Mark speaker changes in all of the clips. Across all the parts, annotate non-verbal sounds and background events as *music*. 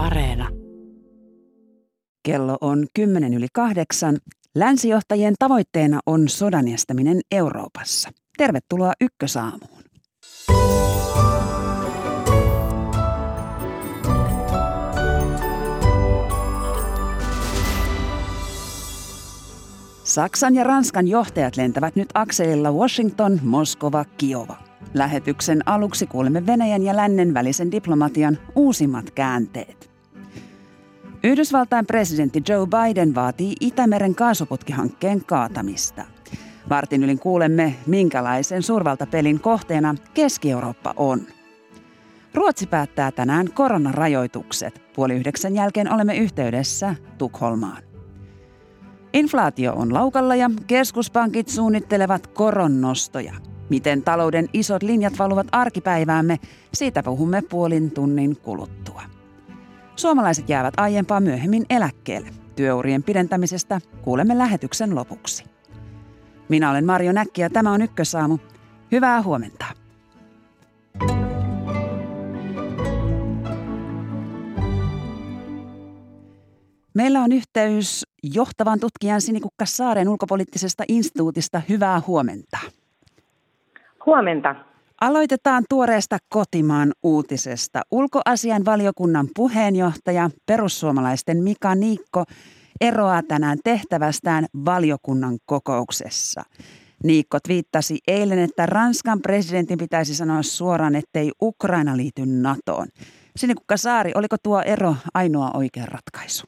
Speaker 1: Areena.
Speaker 2: Kello on kymmenen yli kahdeksan. Länsijohtajien tavoitteena on sodan estäminen Euroopassa. Tervetuloa Ykkösaamuun. Saksan ja Ranskan johtajat lentävät nyt akselilla Washington, Moskova, Kiova. Lähetyksen aluksi kuulemme Venäjän ja lännen välisen diplomatian uusimmat käänteet. Yhdysvaltain presidentti Joe Biden vaatii Itämeren kaasuputkihankkeen kaatamista. Vartin ylin kuulemme, minkälaisen suurvaltapelin kohteena Keski-Eurooppa on. Ruotsi päättää tänään koronarajoitukset. Puoli yhdeksän jälkeen olemme yhteydessä Tukholmaan. Inflaatio on laukalla ja keskuspankit suunnittelevat koronnostoja. Miten talouden isot linjat valuvat arkipäiväämme, siitä puhumme puolin tunnin kuluttua. Suomalaiset jäävät aiempaa myöhemmin eläkkeelle. Työurien pidentämisestä kuulemme lähetyksen lopuksi. Minä olen Marjo Näkki ja tämä on Ykkösaamu. Hyvää huomenta. Meillä on yhteys johtavan tutkijan Sinikukka Saaren ulkopoliittisesta instituutista. Hyvää huomenta.
Speaker 3: Huomenta.
Speaker 2: Aloitetaan tuoreesta kotimaan uutisesta. Ulkoasian valiokunnan puheenjohtaja, perussuomalaisten Mika Niikko, eroaa tänään tehtävästään valiokunnan kokouksessa. Niikko viittasi eilen, että Ranskan presidentin pitäisi sanoa suoraan, ettei Ukraina liity NATOon. Sinikukka Saari, oliko tuo ero ainoa oikea ratkaisu?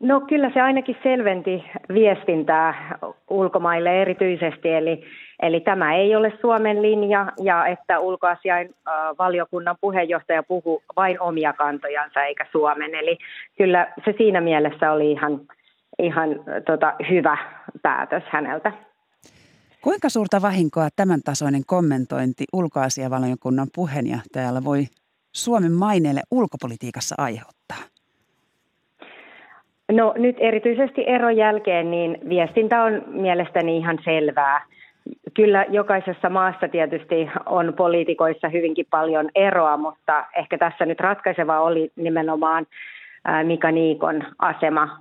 Speaker 3: No kyllä se ainakin selventi viestintää ulkomaille erityisesti, eli, eli tämä ei ole Suomen linja ja että ulkoasiain valiokunnan puheenjohtaja puhuu vain omia kantojansa eikä Suomen. Eli kyllä se siinä mielessä oli ihan, ihan tota, hyvä päätös häneltä.
Speaker 2: Kuinka suurta vahinkoa tämän tasoinen kommentointi ulkoasiavaliokunnan puheenjohtajalla voi Suomen maineelle ulkopolitiikassa aiheuttaa?
Speaker 3: No nyt erityisesti eron jälkeen niin viestintä on mielestäni ihan selvää. Kyllä jokaisessa maassa tietysti on poliitikoissa hyvinkin paljon eroa, mutta ehkä tässä nyt ratkaiseva oli nimenomaan Mika Niikon asema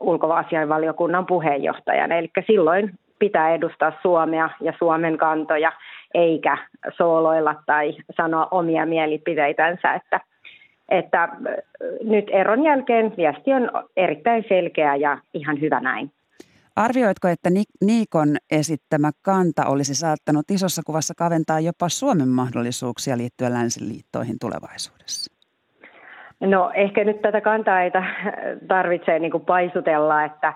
Speaker 3: ulkoasiainvaliokunnan puheenjohtajana. Eli silloin pitää edustaa Suomea ja Suomen kantoja, eikä sooloilla tai sanoa omia mielipiteitänsä, että – että nyt eron jälkeen viesti on erittäin selkeä ja ihan hyvä näin.
Speaker 2: Arvioitko, että Niikon esittämä kanta olisi saattanut isossa kuvassa kaventaa jopa Suomen mahdollisuuksia liittyä länsiliittoihin tulevaisuudessa?
Speaker 3: No ehkä nyt tätä kantaa ei tarvitse niin kuin paisutella, että,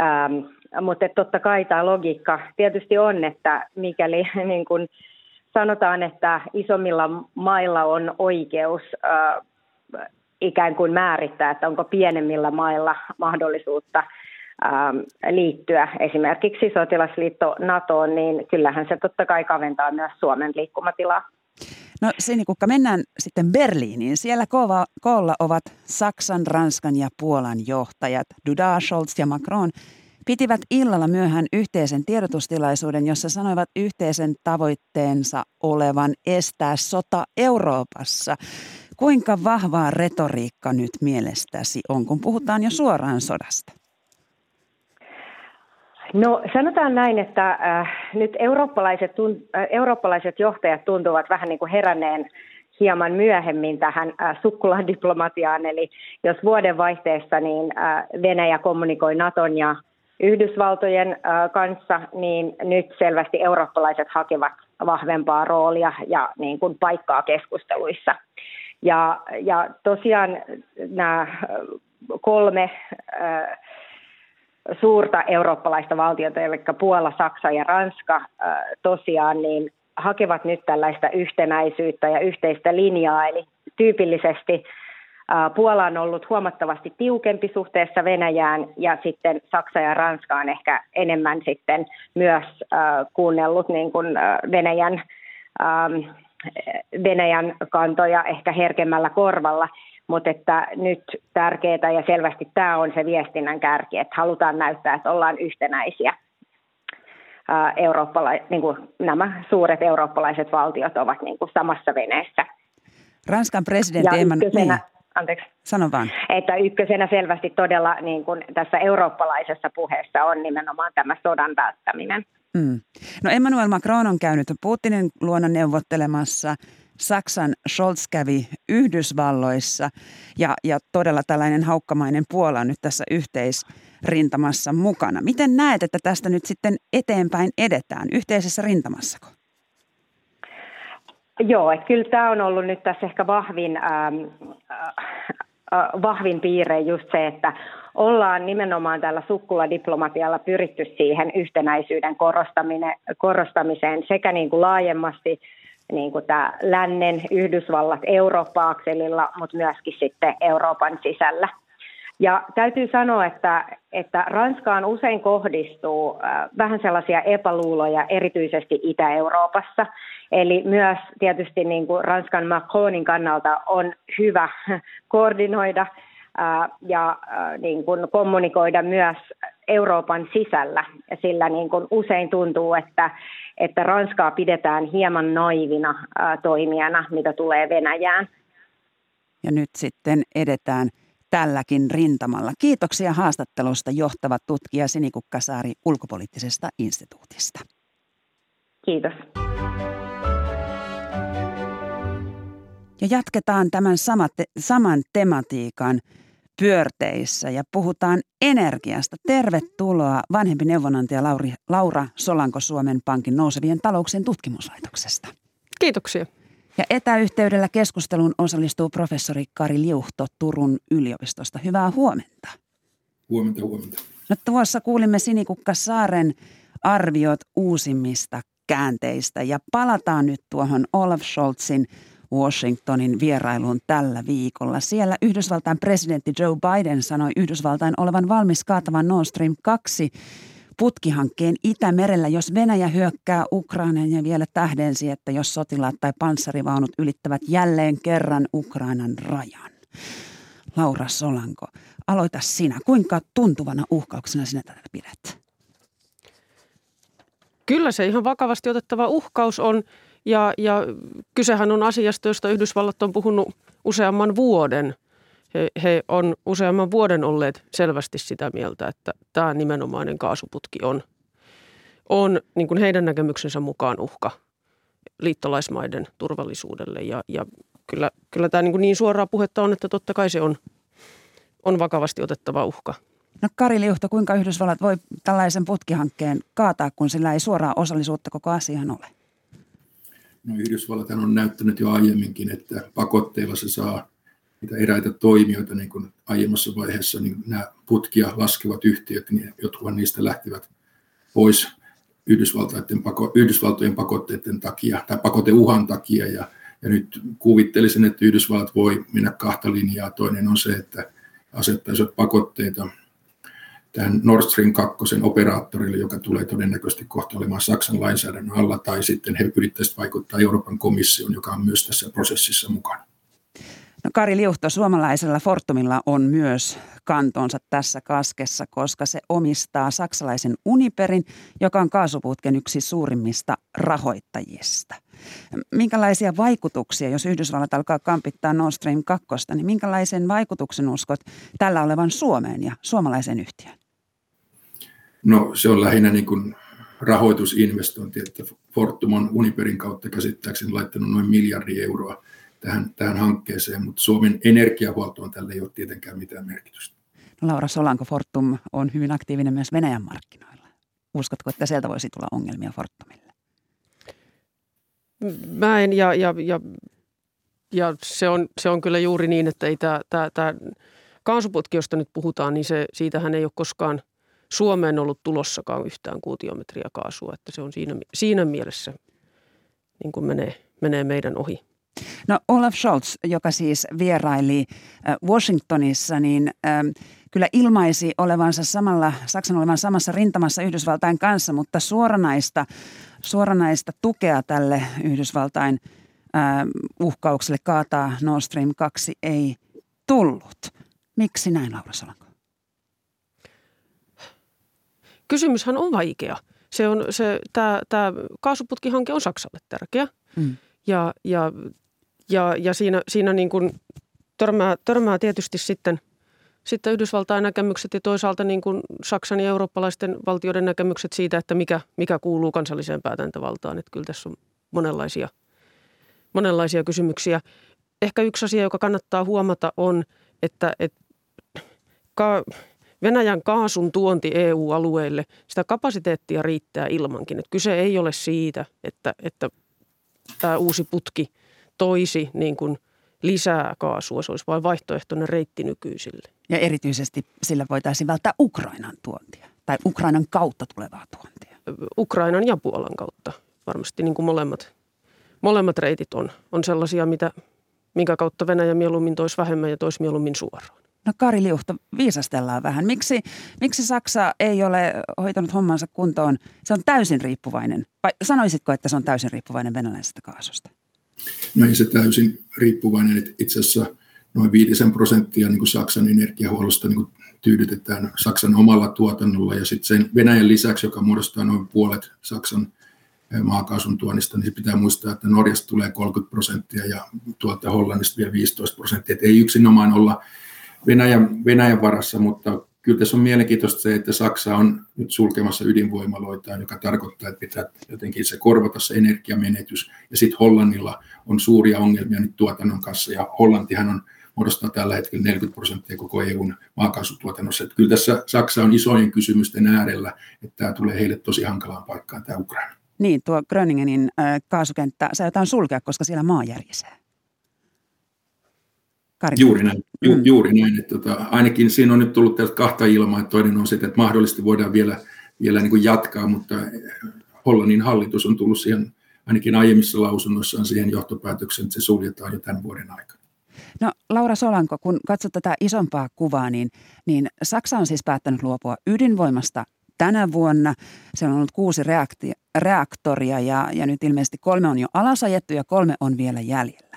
Speaker 3: ähm, mutta totta kai tämä logiikka tietysti on, että mikäli *laughs* niin kuin sanotaan, että isommilla mailla on oikeus äh, ikään kuin määrittää, että onko pienemmillä mailla mahdollisuutta ähm, liittyä esimerkiksi sotilasliitto NATOon, niin kyllähän se totta kai kaventaa myös Suomen liikkumatilaa.
Speaker 2: No Sinikukka, mennään sitten Berliiniin. Siellä kova, koolla ovat Saksan, Ranskan ja Puolan johtajat. Duda, Scholz ja Macron pitivät illalla myöhään yhteisen tiedotustilaisuuden, jossa sanoivat yhteisen tavoitteensa olevan estää sota Euroopassa. Kuinka vahvaa retoriikka nyt mielestäsi on, kun puhutaan jo suoraan sodasta?
Speaker 3: No sanotaan näin, että äh, nyt eurooppalaiset, äh, eurooppalaiset johtajat tuntuvat vähän niin kuin heränneen hieman myöhemmin tähän äh, sukkuladiplomatiaan. Eli jos vuoden vaihteessa niin äh, Venäjä kommunikoi Naton ja Yhdysvaltojen äh, kanssa, niin nyt selvästi eurooppalaiset hakevat vahvempaa roolia ja niin kuin paikkaa keskusteluissa. Ja, ja tosiaan nämä kolme äh, suurta eurooppalaista valtiota, eli Puola, Saksa ja Ranska äh, tosiaan, niin hakevat nyt tällaista yhtenäisyyttä ja yhteistä linjaa. Eli tyypillisesti Puola on ollut huomattavasti tiukempi suhteessa Venäjään ja sitten Saksa ja Ranska on ehkä enemmän sitten myös kuunnellut niin kuin Venäjän, Venäjän kantoja ehkä herkemmällä korvalla. Mutta että nyt tärkeää ja selvästi tämä on se viestinnän kärki, että halutaan näyttää, että ollaan yhtenäisiä. Eurooppala- niin kuin nämä suuret eurooppalaiset valtiot ovat niin kuin samassa veneessä.
Speaker 2: Ranskan presidentti Emmanuel... Niin.
Speaker 3: Anteeksi.
Speaker 2: Sano vaan.
Speaker 3: Että ykkösenä selvästi todella niin kuin tässä eurooppalaisessa puheessa on nimenomaan tämä sodan välttäminen.
Speaker 2: Mm. No Emmanuel Macron on käynyt Putinin luona neuvottelemassa. Saksan Scholz kävi Yhdysvalloissa ja, ja todella tällainen haukkamainen Puola on nyt tässä yhteisrintamassa mukana. Miten näet, että tästä nyt sitten eteenpäin edetään yhteisessä rintamassako?
Speaker 3: Joo, että kyllä tämä on ollut nyt tässä ehkä vahvin, ähm, äh, äh, vahvin piirre just se, että ollaan nimenomaan tällä sukkuladiplomatialla pyritty siihen yhtenäisyyden korostamiseen sekä niin kuin laajemmasti niin kuin tämä lännen, Yhdysvallat, Eurooppa-akselilla, mutta myöskin sitten Euroopan sisällä. Ja täytyy sanoa, että, että Ranskaan usein kohdistuu äh, vähän sellaisia epäluuloja, erityisesti Itä-Euroopassa. Eli myös tietysti niin kuin Ranskan Macronin kannalta on hyvä koordinoida ja niin kuin kommunikoida myös Euroopan sisällä, sillä niin kuin usein tuntuu, että, että Ranskaa pidetään hieman naivina toimijana, mitä tulee Venäjään.
Speaker 2: Ja nyt sitten edetään tälläkin rintamalla. Kiitoksia haastattelusta johtava tutkija Sinikukkasaari ulkopoliittisesta instituutista.
Speaker 3: Kiitos.
Speaker 2: Ja jatketaan tämän saman tematiikan pyörteissä ja puhutaan energiasta. Tervetuloa vanhempi neuvonantaja Lauri, Laura Solanko Suomen Pankin nousevien talouksien tutkimuslaitoksesta.
Speaker 1: Kiitoksia.
Speaker 2: Ja etäyhteydellä keskusteluun osallistuu professori Kari Liuhto Turun yliopistosta. Hyvää huomenta.
Speaker 4: Huomenta, huomenta.
Speaker 2: No tuossa kuulimme Sinikukka Saaren arviot uusimmista käänteistä ja palataan nyt tuohon Olaf Scholzin Washingtonin vierailuun tällä viikolla. Siellä Yhdysvaltain presidentti Joe Biden sanoi Yhdysvaltain olevan valmis kaatavan Nord Stream 2 putkihankkeen Itämerellä, jos Venäjä hyökkää Ukrainan ja vielä tähdensi, että jos sotilaat tai panssarivaunut ylittävät jälleen kerran Ukrainan rajan. Laura Solanko, aloita sinä. Kuinka tuntuvana uhkauksena sinä tätä pidät?
Speaker 1: Kyllä se ihan vakavasti otettava uhkaus on – ja, ja kysehän on asiasta, josta Yhdysvallat on puhunut useamman vuoden. He, he on useamman vuoden olleet selvästi sitä mieltä, että tämä nimenomainen kaasuputki on, on niin kuin heidän näkemyksensä mukaan uhka liittolaismaiden turvallisuudelle. Ja, ja kyllä, kyllä tämä niin, kuin niin suoraa puhetta on, että totta kai se on, on vakavasti otettava uhka.
Speaker 2: No Kari Liuhto, kuinka Yhdysvallat voi tällaisen putkihankkeen kaataa, kun sillä ei suoraa osallisuutta koko asiaan ole?
Speaker 4: No Yhdysvallat on näyttänyt jo aiemminkin, että pakotteilla se saa niitä eräitä toimijoita, niin kuin aiemmassa vaiheessa niin nämä putkia laskevat yhtiöt, niin jotkut niistä lähtivät pois Yhdysvaltojen, pako, Yhdysvaltojen pakotteiden takia tai pakoteuhan takia. Ja, ja nyt kuvittelisin, että Yhdysvallat voi mennä kahta linjaa. Toinen on se, että asettaisivat pakotteita tähän Nord Stream 2 operaattorille, joka tulee todennäköisesti kohta olemaan Saksan lainsäädännön alla, tai sitten he yrittäisivät vaikuttaa Euroopan komission, joka on myös tässä prosessissa mukana.
Speaker 2: No Kari Liuhto, suomalaisella Fortumilla on myös kantonsa tässä kaskessa, koska se omistaa saksalaisen Uniperin, joka on kaasuputken yksi suurimmista rahoittajista. Minkälaisia vaikutuksia, jos Yhdysvallat alkaa kampittaa Nord Stream 2, niin minkälaisen vaikutuksen uskot tällä olevan Suomeen ja suomalaisen yhtiön?
Speaker 4: No se on lähinnä niin kuin rahoitusinvestointi, että Fortum on Uniperin kautta käsittääkseni laittanut noin miljardi euroa tähän, tähän hankkeeseen, mutta Suomen energiahuoltoon tälle ei ole tietenkään mitään merkitystä.
Speaker 2: No Laura Solanko, Fortum on hyvin aktiivinen myös Venäjän markkinoilla. Uskotko, että sieltä voisi tulla ongelmia Fortumille?
Speaker 1: Mä en, ja, ja, ja, ja se, on, se on kyllä juuri niin, että ei tämä, kaasuputki, josta nyt puhutaan, niin se, siitähän ei ole koskaan Suomeen ollut tulossakaan yhtään kuutiometriä kaasua, että se on siinä, siinä mielessä niin kuin menee, menee meidän ohi.
Speaker 2: No Olaf Scholz, joka siis vieraili äh, Washingtonissa, niin ähm, kyllä ilmaisi olevansa samalla, Saksan olevan samassa rintamassa Yhdysvaltain kanssa, mutta suoranaista, suoranaista tukea tälle Yhdysvaltain ähm, uhkaukselle kaataa Nord Stream 2 ei tullut. Miksi näin, Laura Solanko?
Speaker 1: Kysymyshän on vaikea. Se on, se, tämä, tämä kaasuputkihanke on Saksalle tärkeä. Mm. Ja, ja Ja, ja siinä, siinä niin kuin törmää, törmää tietysti sitten, sitten Yhdysvaltain näkemykset ja toisaalta niin kuin Saksan ja eurooppalaisten valtioiden näkemykset siitä, että mikä, mikä kuuluu kansalliseen päätäntävaltaan. Että kyllä tässä on monenlaisia, monenlaisia kysymyksiä. Ehkä yksi asia, joka kannattaa huomata on, että, että ka, Venäjän kaasun tuonti EU-alueelle, sitä kapasiteettia riittää ilmankin. Että kyse ei ole siitä, että, että tämä uusi putki toisi niin kuin lisää kaasua. Se olisi vain vaihtoehtoinen reitti nykyisille.
Speaker 2: Ja erityisesti sillä voitaisiin välttää Ukrainan tuontia tai Ukrainan kautta tulevaa tuontia.
Speaker 1: Ukrainan ja Puolan kautta. Varmasti niin kuin molemmat, molemmat reitit on, on sellaisia, mitä, minkä kautta Venäjä mieluummin toisi vähemmän ja toisi mieluummin suoraan.
Speaker 2: No Kari Liuhto, viisastellaan vähän. Miksi, miksi Saksa ei ole hoitanut hommansa kuntoon? Se on täysin riippuvainen. Vai sanoisitko, että se on täysin riippuvainen venäläisestä kaasusta?
Speaker 4: No ei se täysin riippuvainen. Itse asiassa noin viitisen prosenttia niin kuin Saksan energiahuollosta niin kuin tyydytetään Saksan omalla tuotannolla. Ja sitten sen Venäjän lisäksi, joka muodostaa noin puolet Saksan maakaasun tuonnista, niin pitää muistaa, että Norjasta tulee 30 prosenttia ja tuolta Hollannista vielä 15 prosenttia. Että ei yksinomaan olla Venäjän, Venäjän varassa, mutta kyllä tässä on mielenkiintoista se, että Saksa on nyt sulkemassa ydinvoimaloitaan, joka tarkoittaa, että pitää jotenkin se korvata se energiamenetys. Ja sitten Hollannilla on suuria ongelmia nyt tuotannon kanssa, ja Hollantihan on muodostaa tällä hetkellä 40 prosenttia koko EUn maakaasutuotannossa. Että kyllä tässä Saksa on isojen kysymysten äärellä, että tämä tulee heille tosi hankalaan paikkaan, tämä Ukraina.
Speaker 2: Niin, tuo Gröningenin kaasukenttä, se jotain sulkea, koska siellä maa järisee.
Speaker 4: Karin. Juuri näin. Ju, mm. Juuri näin. Että tota, ainakin siinä on nyt tullut tästä kahta ilmaa. Että toinen on se, että mahdollisesti voidaan vielä, vielä niin kuin jatkaa, mutta Hollannin hallitus on tullut siihen ainakin aiemmissa lausunnoissaan siihen johtopäätöksen, että se suljetaan jo tämän vuoden aikana.
Speaker 2: No Laura Solanko, kun katsot tätä isompaa kuvaa, niin, niin Saksa on siis päättänyt luopua ydinvoimasta tänä vuonna. Se on ollut kuusi reakti, reaktoria ja, ja nyt ilmeisesti kolme on jo alasajettu ja kolme on vielä jäljellä.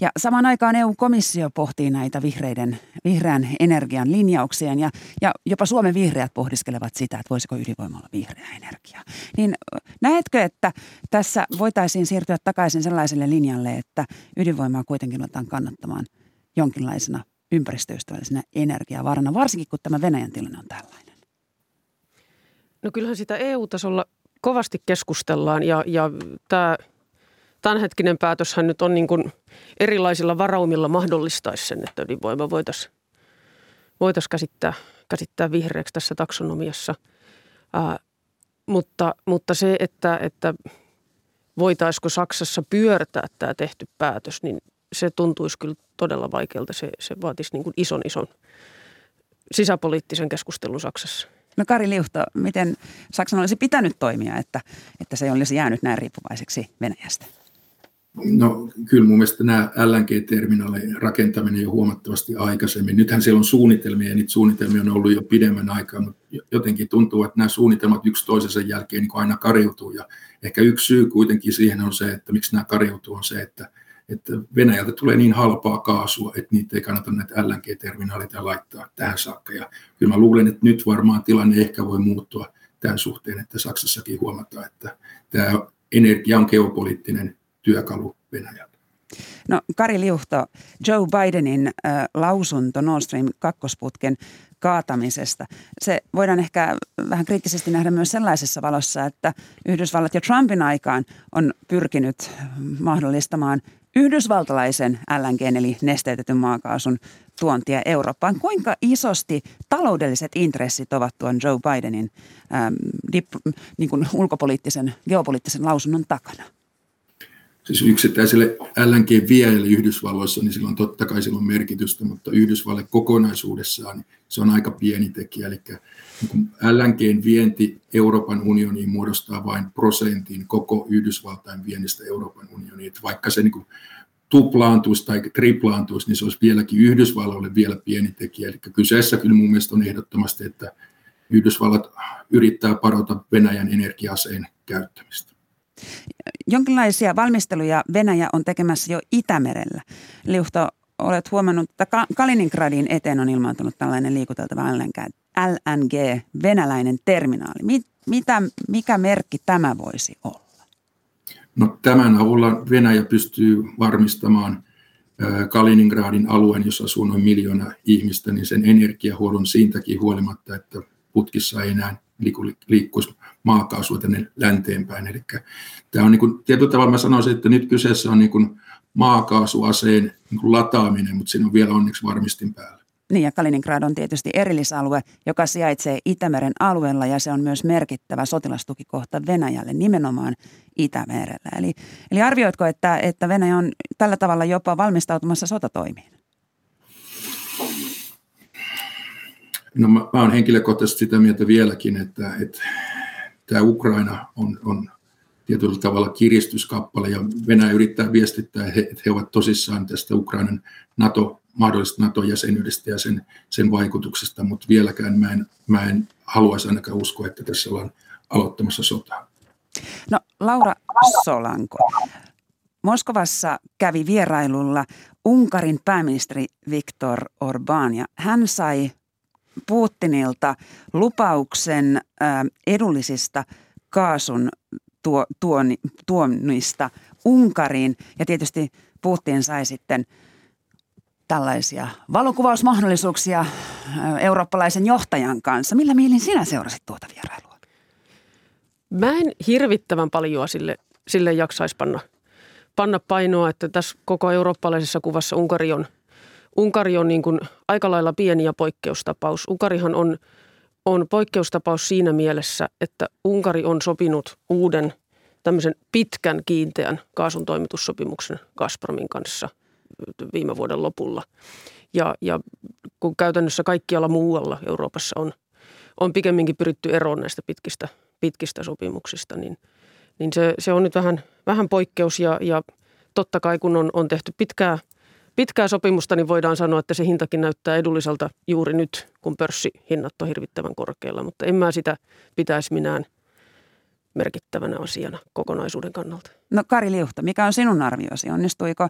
Speaker 2: Ja samaan aikaan EU-komissio pohtii näitä vihreiden, vihreän energian linjauksia ja, ja jopa Suomen vihreät pohdiskelevat sitä, että voisiko ydinvoima olla vihreä energia. Niin näetkö, että tässä voitaisiin siirtyä takaisin sellaiselle linjalle, että ydinvoimaa kuitenkin otetaan kannattamaan jonkinlaisena ympäristöystävällisenä energiavarana, varsinkin kun tämä Venäjän tilanne on tällainen?
Speaker 1: No kyllähän sitä EU-tasolla kovasti keskustellaan ja, ja tämä – tämänhetkinen päätöshän nyt on niin kuin erilaisilla varaumilla mahdollistaisi sen, että ydinvoima voitaisiin voitais käsittää, käsittää vihreäksi tässä taksonomiassa. Ää, mutta, mutta se, että, että voitaisiko Saksassa pyörtää tämä tehty päätös, niin se tuntuisi kyllä todella vaikealta. Se, se vaatisi niin kuin ison ison sisäpoliittisen keskustelun Saksassa.
Speaker 2: No Kari Liuhto, miten Saksan olisi pitänyt toimia, että, että se olisi jäänyt näin riippuvaiseksi Venäjästä?
Speaker 4: No kyllä mun mielestä nämä LNG-terminaalien rakentaminen jo huomattavasti aikaisemmin. Nythän siellä on suunnitelmia ja niitä suunnitelmia on ollut jo pidemmän aikaa, mutta jotenkin tuntuu, että nämä suunnitelmat yksi toisensa jälkeen niin aina kariutuu. Ja ehkä yksi syy kuitenkin siihen on se, että miksi nämä kariutuu, on se, että, että Venäjältä tulee niin halpaa kaasua, että niitä ei kannata näitä LNG-terminaaleita laittaa tähän saakka. Ja kyllä mä luulen, että nyt varmaan tilanne ehkä voi muuttua tämän suhteen, että Saksassakin huomataan, että tämä energia on geopoliittinen työkalu Venäjällä.
Speaker 2: No Kari Liuhto, Joe Bidenin äh, lausunto Nord Stream 2 kaatamisesta. Se voidaan ehkä vähän kriittisesti nähdä myös sellaisessa valossa, että Yhdysvallat jo Trumpin aikaan on pyrkinyt mahdollistamaan yhdysvaltalaisen LNG eli nesteytetyn maakaasun tuontia Eurooppaan. Kuinka isosti taloudelliset intressit ovat tuon Joe Bidenin ähm, dip, niin kuin ulkopoliittisen, geopoliittisen lausunnon takana?
Speaker 4: Siis yksittäiselle LNG-viejälle Yhdysvalloissa, niin sillä on totta kai sillä on merkitystä, mutta Yhdysvalle kokonaisuudessaan niin se on aika pieni tekijä. Eli niin LNGn vienti Euroopan unioniin muodostaa vain prosentin koko Yhdysvaltain viennistä Euroopan unioniin. Että vaikka se niin tuplaantuisi tai triplaantuisi, niin se olisi vieläkin Yhdysvalloille vielä pieni tekijä. Eli kyseessä kyllä mun mielestä on ehdottomasti, että Yhdysvallat yrittää parota Venäjän energiaseen käyttämistä.
Speaker 2: Jonkinlaisia valmisteluja Venäjä on tekemässä jo Itämerellä. Liuhto, olet huomannut, että Kaliningradin eteen on ilmaantunut tällainen liikuteltava LNG, venäläinen terminaali. Mitä, mikä merkki tämä voisi olla?
Speaker 4: No, tämän avulla Venäjä pystyy varmistamaan Kaliningradin alueen, jossa asuu noin miljoona ihmistä, niin sen energiahuollon siitäkin huolimatta, että putkissa ei enää liikkuisi maakaasua tänne länteenpäin. Eli tämä on niin kuin, tietyllä tavalla mä sanoisin, että nyt kyseessä on niin kuin maakaasuaseen niin kuin lataaminen, mutta siinä on vielä onneksi varmistin päällä.
Speaker 2: Niin ja Kaliningrad on tietysti erillisalue, joka sijaitsee Itämeren alueella ja se on myös merkittävä sotilastukikohta Venäjälle nimenomaan Itämerellä. Eli, eli arvioitko, että, että Venäjä on tällä tavalla jopa valmistautumassa sotatoimiin?
Speaker 4: No mä, mä olen henkilökohtaisesti sitä mieltä vieläkin, että, että tämä Ukraina on, on tietyllä tavalla kiristyskappale ja Venäjä yrittää viestittää, että he ovat tosissaan tästä Ukrainan NATO, mahdollisesta NATO-jäsenyydestä ja sen, sen vaikutuksesta, mutta vieläkään mä en, mä en haluaisi ainakaan uskoa, että tässä ollaan aloittamassa sotaa.
Speaker 2: No Laura Solanko, Moskovassa kävi vierailulla Unkarin pääministeri Viktor Orbán ja hän sai Putinilta lupauksen edullisista kaasun tuo, tuoni, tuonnista Unkariin. Ja tietysti Putin sai sitten tällaisia valokuvausmahdollisuuksia eurooppalaisen johtajan kanssa. Millä mielin sinä seurasit tuota vierailua?
Speaker 1: Mä en hirvittävän paljon sille, sille jaksaisi panna, panna painoa, että tässä koko eurooppalaisessa kuvassa Unkari on, Unkari on niin kuin aika lailla pieni ja poikkeustapaus. Unkarihan on, on poikkeustapaus siinä mielessä, että Unkari on sopinut uuden tämmöisen pitkän kiinteän kaasun toimitussopimuksen Gazpromin kanssa viime vuoden lopulla. Ja, ja kun käytännössä kaikkialla muualla Euroopassa on, on pikemminkin pyritty eroon näistä pitkistä, pitkistä sopimuksista, niin, niin se, se on nyt vähän, vähän poikkeus ja, ja totta kai kun on, on tehty pitkää, pitkää sopimusta, niin voidaan sanoa, että se hintakin näyttää edulliselta juuri nyt, kun pörssihinnat on hirvittävän korkealla, mutta en mä sitä pitäisi minään merkittävänä asiana kokonaisuuden kannalta.
Speaker 2: No Kari Liuhta, mikä on sinun arviosi? Onnistuiko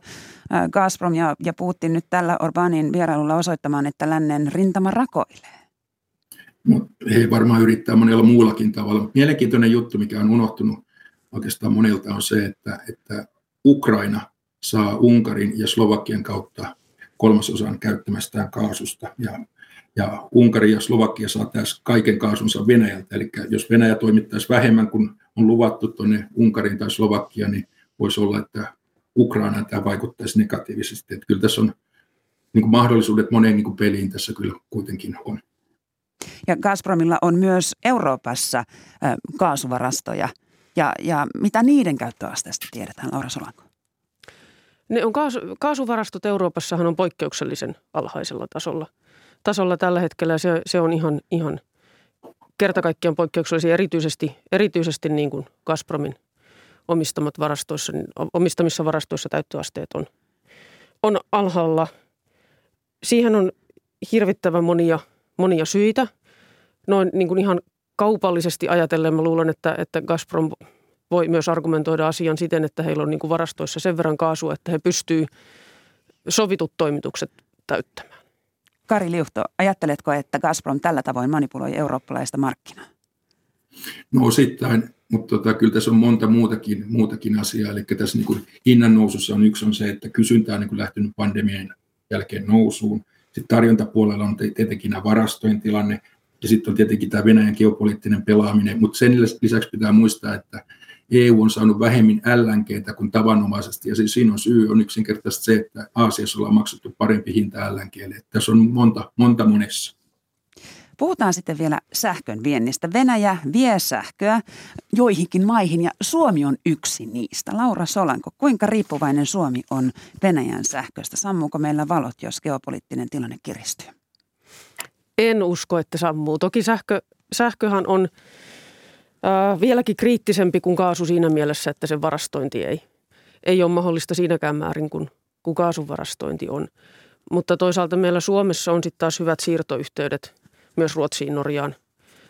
Speaker 2: Gazprom ja, ja Putin nyt tällä Orbanin vierailulla osoittamaan, että lännen rintama rakoilee?
Speaker 4: No, he varmaan yrittää monella muullakin tavalla. Mielenkiintoinen juttu, mikä on unohtunut oikeastaan monelta, on se, että, että Ukraina saa Unkarin ja Slovakian kautta kolmasosan käyttämästään kaasusta. Ja ja Unkari ja Slovakia saa tässä kaiken kaasunsa Venäjältä. Eli jos Venäjä toimittaisi vähemmän kuin on luvattu tuonne Unkarin tai Slovakia, niin voisi olla, että Ukraina tämä vaikuttaisi negatiivisesti. Että kyllä tässä on niin kuin mahdollisuudet moneen niin kuin peliin tässä kyllä kuitenkin on.
Speaker 2: Ja Gazpromilla on myös Euroopassa kaasuvarastoja. Ja, ja mitä niiden käyttöasteesta tiedetään, Laura Solanko?
Speaker 1: Ne on kaasu, kaasuvarastot Euroopassahan on poikkeuksellisen alhaisella tasolla – tasolla tällä hetkellä se, se on ihan, ihan kerta kaikkiaan poikkeuksellisia, erityisesti, erityisesti niin kuin Gazpromin omistamat varastoissa, niin omistamissa varastoissa täyttöasteet on, on alhaalla. Siihen on hirvittävän monia, monia syitä. Noin niin kuin ihan kaupallisesti ajatellen mä luulen, että, että Gazprom voi myös argumentoida asian siten, että heillä on niin kuin varastoissa sen verran kaasua, että he pystyvät sovitut toimitukset täyttämään.
Speaker 2: Kari Liuhto, ajatteletko, että Gazprom tällä tavoin manipuloi eurooppalaista markkinaa?
Speaker 4: No osittain, mutta tota, kyllä tässä on monta muutakin, muutakin asiaa. Eli tässä niin kuin hinnan nousussa on yksi on se, että kysyntä on niin kuin lähtenyt pandemian jälkeen nousuun. Sitten tarjontapuolella on tietenkin nämä varastojen tilanne, ja sitten on tietenkin tämä Venäjän geopoliittinen pelaaminen, mutta sen lisäksi pitää muistaa, että EU on saanut vähemmän LNGtä kuin tavanomaisesti, ja siis siinä on syy on yksinkertaisesti se, että Aasiassa ollaan maksettu parempi hinta LNGlle. Tässä on monta, monta monessa.
Speaker 2: Puhutaan sitten vielä sähkön viennistä. Venäjä vie sähköä joihinkin maihin ja Suomi on yksi niistä. Laura Solanko, kuinka riippuvainen Suomi on Venäjän sähköstä? Sammuuko meillä valot, jos geopoliittinen tilanne kiristyy?
Speaker 1: En usko, että sammuu. Toki sähkö, sähköhän on Äh, vieläkin kriittisempi kuin kaasu siinä mielessä, että sen varastointi ei, ei ole mahdollista siinäkään määrin kuin, kuin kaasun varastointi on. Mutta toisaalta meillä Suomessa on sitten taas hyvät siirtoyhteydet myös Ruotsiin, Norjaan,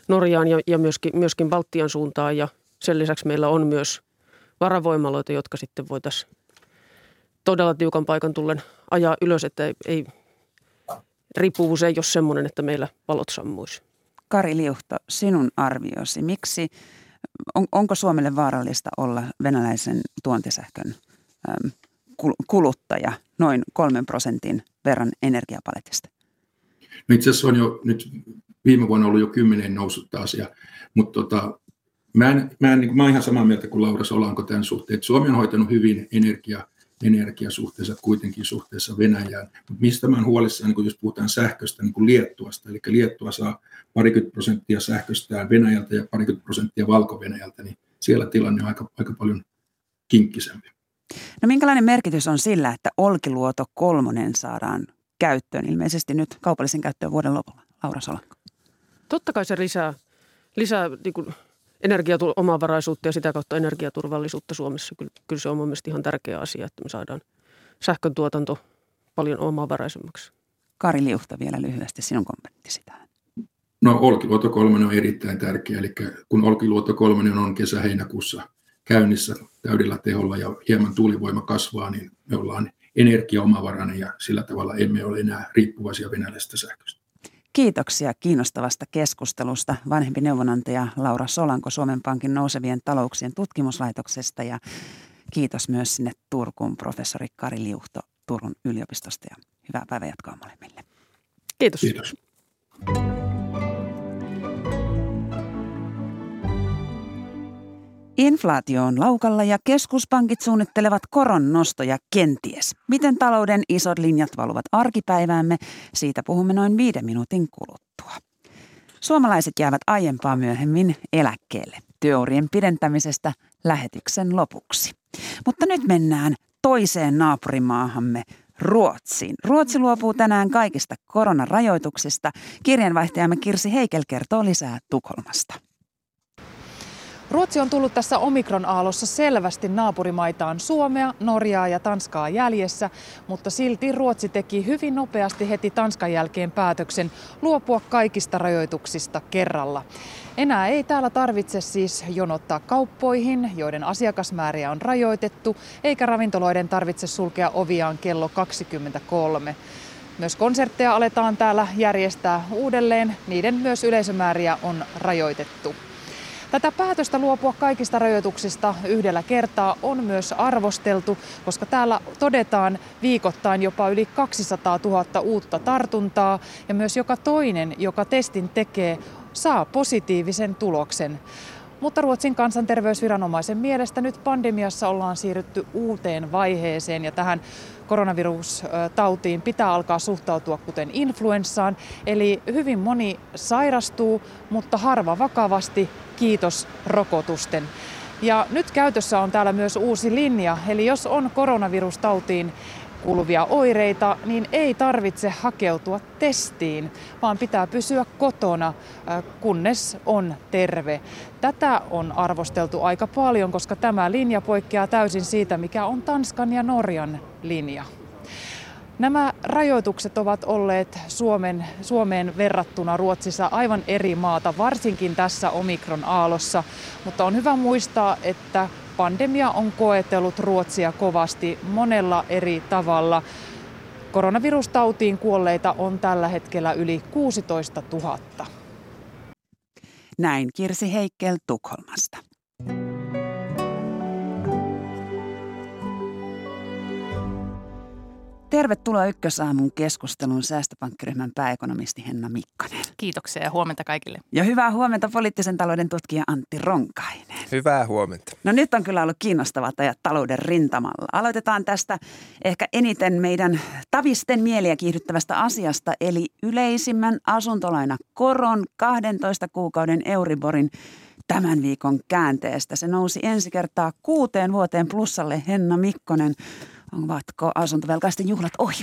Speaker 1: Norjaan ja, ja myöskin, myöskin Baltian suuntaan. Ja sen lisäksi meillä on myös varavoimaloita, jotka sitten voitaisiin todella tiukan paikan tullen ajaa ylös, että ei, ei riippuvuus ei ole semmoinen, että meillä valot sammuisi.
Speaker 2: Kari Liuhto, sinun arviosi, miksi, on, onko Suomelle vaarallista olla venäläisen tuontisähkön äm, kuluttaja noin kolmen prosentin verran energiapaletista?
Speaker 4: No itse asiassa on jo nyt viime vuonna ollut jo kymmenen noussut taas, ja, mutta tota, mä, en, mä, en, niin mä olen ihan samaa mieltä kuin Laura Solanko tämän suhteen, että Suomi on hoitanut hyvin energia, energiasuhteessa kuitenkin suhteessa Venäjään. Mutta mistä mä olen huolissani, niin kun jos puhutaan sähköstä, niin kuin Liettuasta, eli Liettua saa parikymmentä prosenttia sähköstään Venäjältä ja parikymmentä prosenttia Valko-Venäjältä, niin siellä tilanne on aika, aika paljon kinkkisempi.
Speaker 2: No minkälainen merkitys on sillä, että Olkiluoto kolmonen saadaan käyttöön, ilmeisesti nyt kaupallisen käyttöön vuoden lopulla? Laura Solanko.
Speaker 1: Totta kai se lisää, lisää niin kuin energiaomavaraisuutta ja sitä kautta energiaturvallisuutta Suomessa. Kyllä, kyllä se on mun mielestä ihan tärkeä asia, että me saadaan sähkön tuotanto paljon omavaraisemmaksi.
Speaker 2: Kari Liuhta vielä lyhyesti sinun kommenttisi tähän.
Speaker 4: No Olkiluoto 3 on erittäin tärkeä, eli kun Olkiluoto 3 on kesä-heinäkuussa käynnissä täydellä teholla ja hieman tuulivoima kasvaa, niin me ollaan energiaomavarainen ja sillä tavalla emme ole enää riippuvaisia venäläisestä sähköstä.
Speaker 2: Kiitoksia kiinnostavasta keskustelusta vanhempi neuvonantaja Laura Solanko Suomen Pankin nousevien talouksien tutkimuslaitoksesta ja kiitos myös sinne Turkuun professori Kari Liuhto Turun yliopistosta ja hyvää päivänjatkoa molemmille.
Speaker 1: Kiitos.
Speaker 4: Kiitos.
Speaker 2: Inflaatio on laukalla ja keskuspankit suunnittelevat koron nostoja kenties. Miten talouden isot linjat valuvat arkipäiväämme, siitä puhumme noin viiden minuutin kuluttua. Suomalaiset jäävät aiempaa myöhemmin eläkkeelle työurien pidentämisestä lähetyksen lopuksi. Mutta nyt mennään toiseen naapurimaahamme, Ruotsiin. Ruotsi luopuu tänään kaikista koronarajoituksista. Kirjanvaihtajamme Kirsi Heikel kertoo lisää Tukholmasta.
Speaker 5: Ruotsi on tullut tässä omikron-aallossa selvästi naapurimaitaan Suomea, Norjaa ja Tanskaa jäljessä, mutta silti Ruotsi teki hyvin nopeasti heti Tanskan jälkeen päätöksen luopua kaikista rajoituksista kerralla. Enää ei täällä tarvitse siis jonottaa kauppoihin, joiden asiakasmääriä on rajoitettu, eikä ravintoloiden tarvitse sulkea oviaan kello 23. Myös konsertteja aletaan täällä järjestää uudelleen, niiden myös yleisömääriä on rajoitettu. Tätä päätöstä luopua kaikista rajoituksista yhdellä kertaa on myös arvosteltu, koska täällä todetaan viikoittain jopa yli 200 000 uutta tartuntaa ja myös joka toinen, joka testin tekee, saa positiivisen tuloksen. Mutta Ruotsin kansanterveysviranomaisen mielestä nyt pandemiassa ollaan siirrytty uuteen vaiheeseen ja tähän koronavirustautiin pitää alkaa suhtautua kuten influenssaan. Eli hyvin moni sairastuu, mutta harva vakavasti, kiitos rokotusten. Ja nyt käytössä on täällä myös uusi linja, eli jos on koronavirustautiin kuuluvia oireita, niin ei tarvitse hakeutua testiin, vaan pitää pysyä kotona, äh, kunnes on terve. Tätä on arvosteltu aika paljon, koska tämä linja poikkeaa täysin siitä, mikä on Tanskan ja Norjan linja. Nämä rajoitukset ovat olleet Suomen, Suomeen verrattuna Ruotsissa aivan eri maata, varsinkin tässä omikron-aallossa. Mutta on hyvä muistaa, että pandemia on koetellut Ruotsia kovasti monella eri tavalla. Koronavirustautiin kuolleita on tällä hetkellä yli 16 000.
Speaker 2: Näin Kirsi Heikkel Tukholmasta. Tervetuloa Ykkösaamun keskustelun säästöpankkiryhmän pääekonomisti Henna Mikkonen.
Speaker 6: Kiitoksia ja huomenta kaikille.
Speaker 2: Ja hyvää huomenta poliittisen talouden tutkija Antti Ronkainen.
Speaker 7: Hyvää huomenta.
Speaker 2: No nyt on kyllä ollut kiinnostavat ajat talouden rintamalla. Aloitetaan tästä ehkä eniten meidän tavisten mieliä kiihdyttävästä asiasta, eli yleisimmän asuntolaina koron 12 kuukauden Euriborin tämän viikon käänteestä. Se nousi ensi kertaa kuuteen vuoteen plussalle Henna Mikkonen. Ovatko asuntovelkaisten juhlat ohi?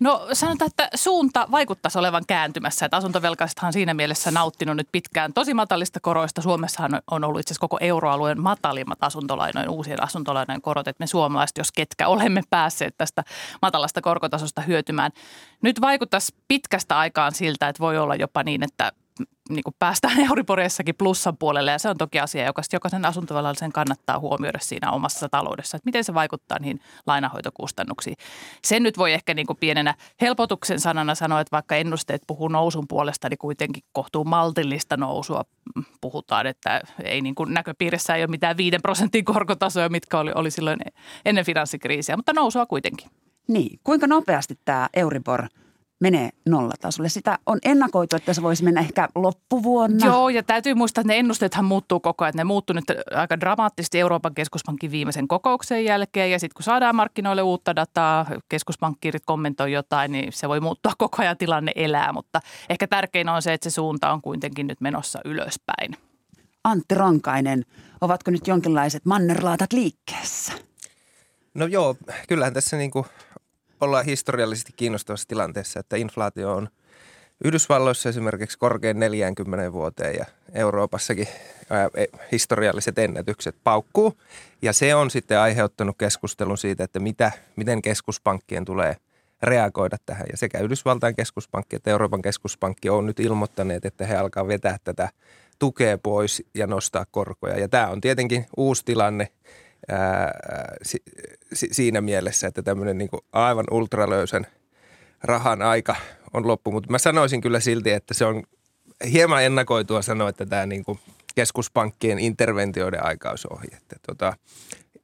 Speaker 6: No sanotaan, että suunta vaikuttaisi olevan kääntymässä. Että asuntovelkaisethan siinä mielessä nauttinut nyt pitkään tosi matalista koroista. Suomessahan on ollut itse asiassa koko euroalueen matalimmat asuntolainojen, uusien asuntolainojen korot. Että me suomalaiset, jos ketkä olemme päässeet tästä matalasta korkotasosta hyötymään. Nyt vaikuttaisi pitkästä aikaan siltä, että voi olla jopa niin, että niin kuin päästään *laughs* Euriboreissakin plussan puolelle ja se on toki asia, joka jokaisen asuntovelallisen kannattaa huomioida siinä omassa taloudessa, että miten se vaikuttaa niihin lainahoitokustannuksiin. Sen nyt voi ehkä niin kuin pienenä helpotuksen sanana sanoa, että vaikka ennusteet puhuu nousun puolesta, niin kuitenkin kohtuu maltillista nousua puhutaan, että ei niin kuin näköpiirissä ei ole mitään viiden prosentin korkotasoja, mitkä oli, oli silloin ennen finanssikriisiä, mutta nousua kuitenkin.
Speaker 2: Niin, kuinka nopeasti tämä Euribor – menee nollatasolle. Sitä on ennakoitu, että se voisi mennä ehkä loppuvuonna.
Speaker 6: Joo, ja täytyy muistaa, että ne ennusteethan muuttuu koko ajan. Ne muuttuu nyt aika dramaattisesti Euroopan keskuspankin viimeisen kokouksen jälkeen. Ja sitten kun saadaan markkinoille uutta dataa, keskuspankkiirit kommentoi jotain, niin se voi muuttua koko ajan tilanne elää. Mutta ehkä tärkein on se, että se suunta on kuitenkin nyt menossa ylöspäin.
Speaker 2: Antti Ronkainen, ovatko nyt jonkinlaiset mannerlaatat liikkeessä?
Speaker 7: No joo, kyllähän tässä niin kuin ollaan historiallisesti kiinnostavassa tilanteessa, että inflaatio on Yhdysvalloissa esimerkiksi korkein 40 vuoteen ja Euroopassakin ää, e, historialliset ennätykset paukkuu. Ja se on sitten aiheuttanut keskustelun siitä, että mitä, miten keskuspankkien tulee reagoida tähän. Ja sekä Yhdysvaltain keskuspankki että Euroopan keskuspankki on nyt ilmoittaneet, että he alkaa vetää tätä tukea pois ja nostaa korkoja. Ja tämä on tietenkin uusi tilanne ää, si, si, siinä mielessä, että tämmöinen niin aivan ultralöysän rahan aika on loppu. Mutta mä sanoisin kyllä silti, että se on hieman ennakoitua sanoa, että tämä niin keskuspankkien interventioiden aika ohi. Että tota,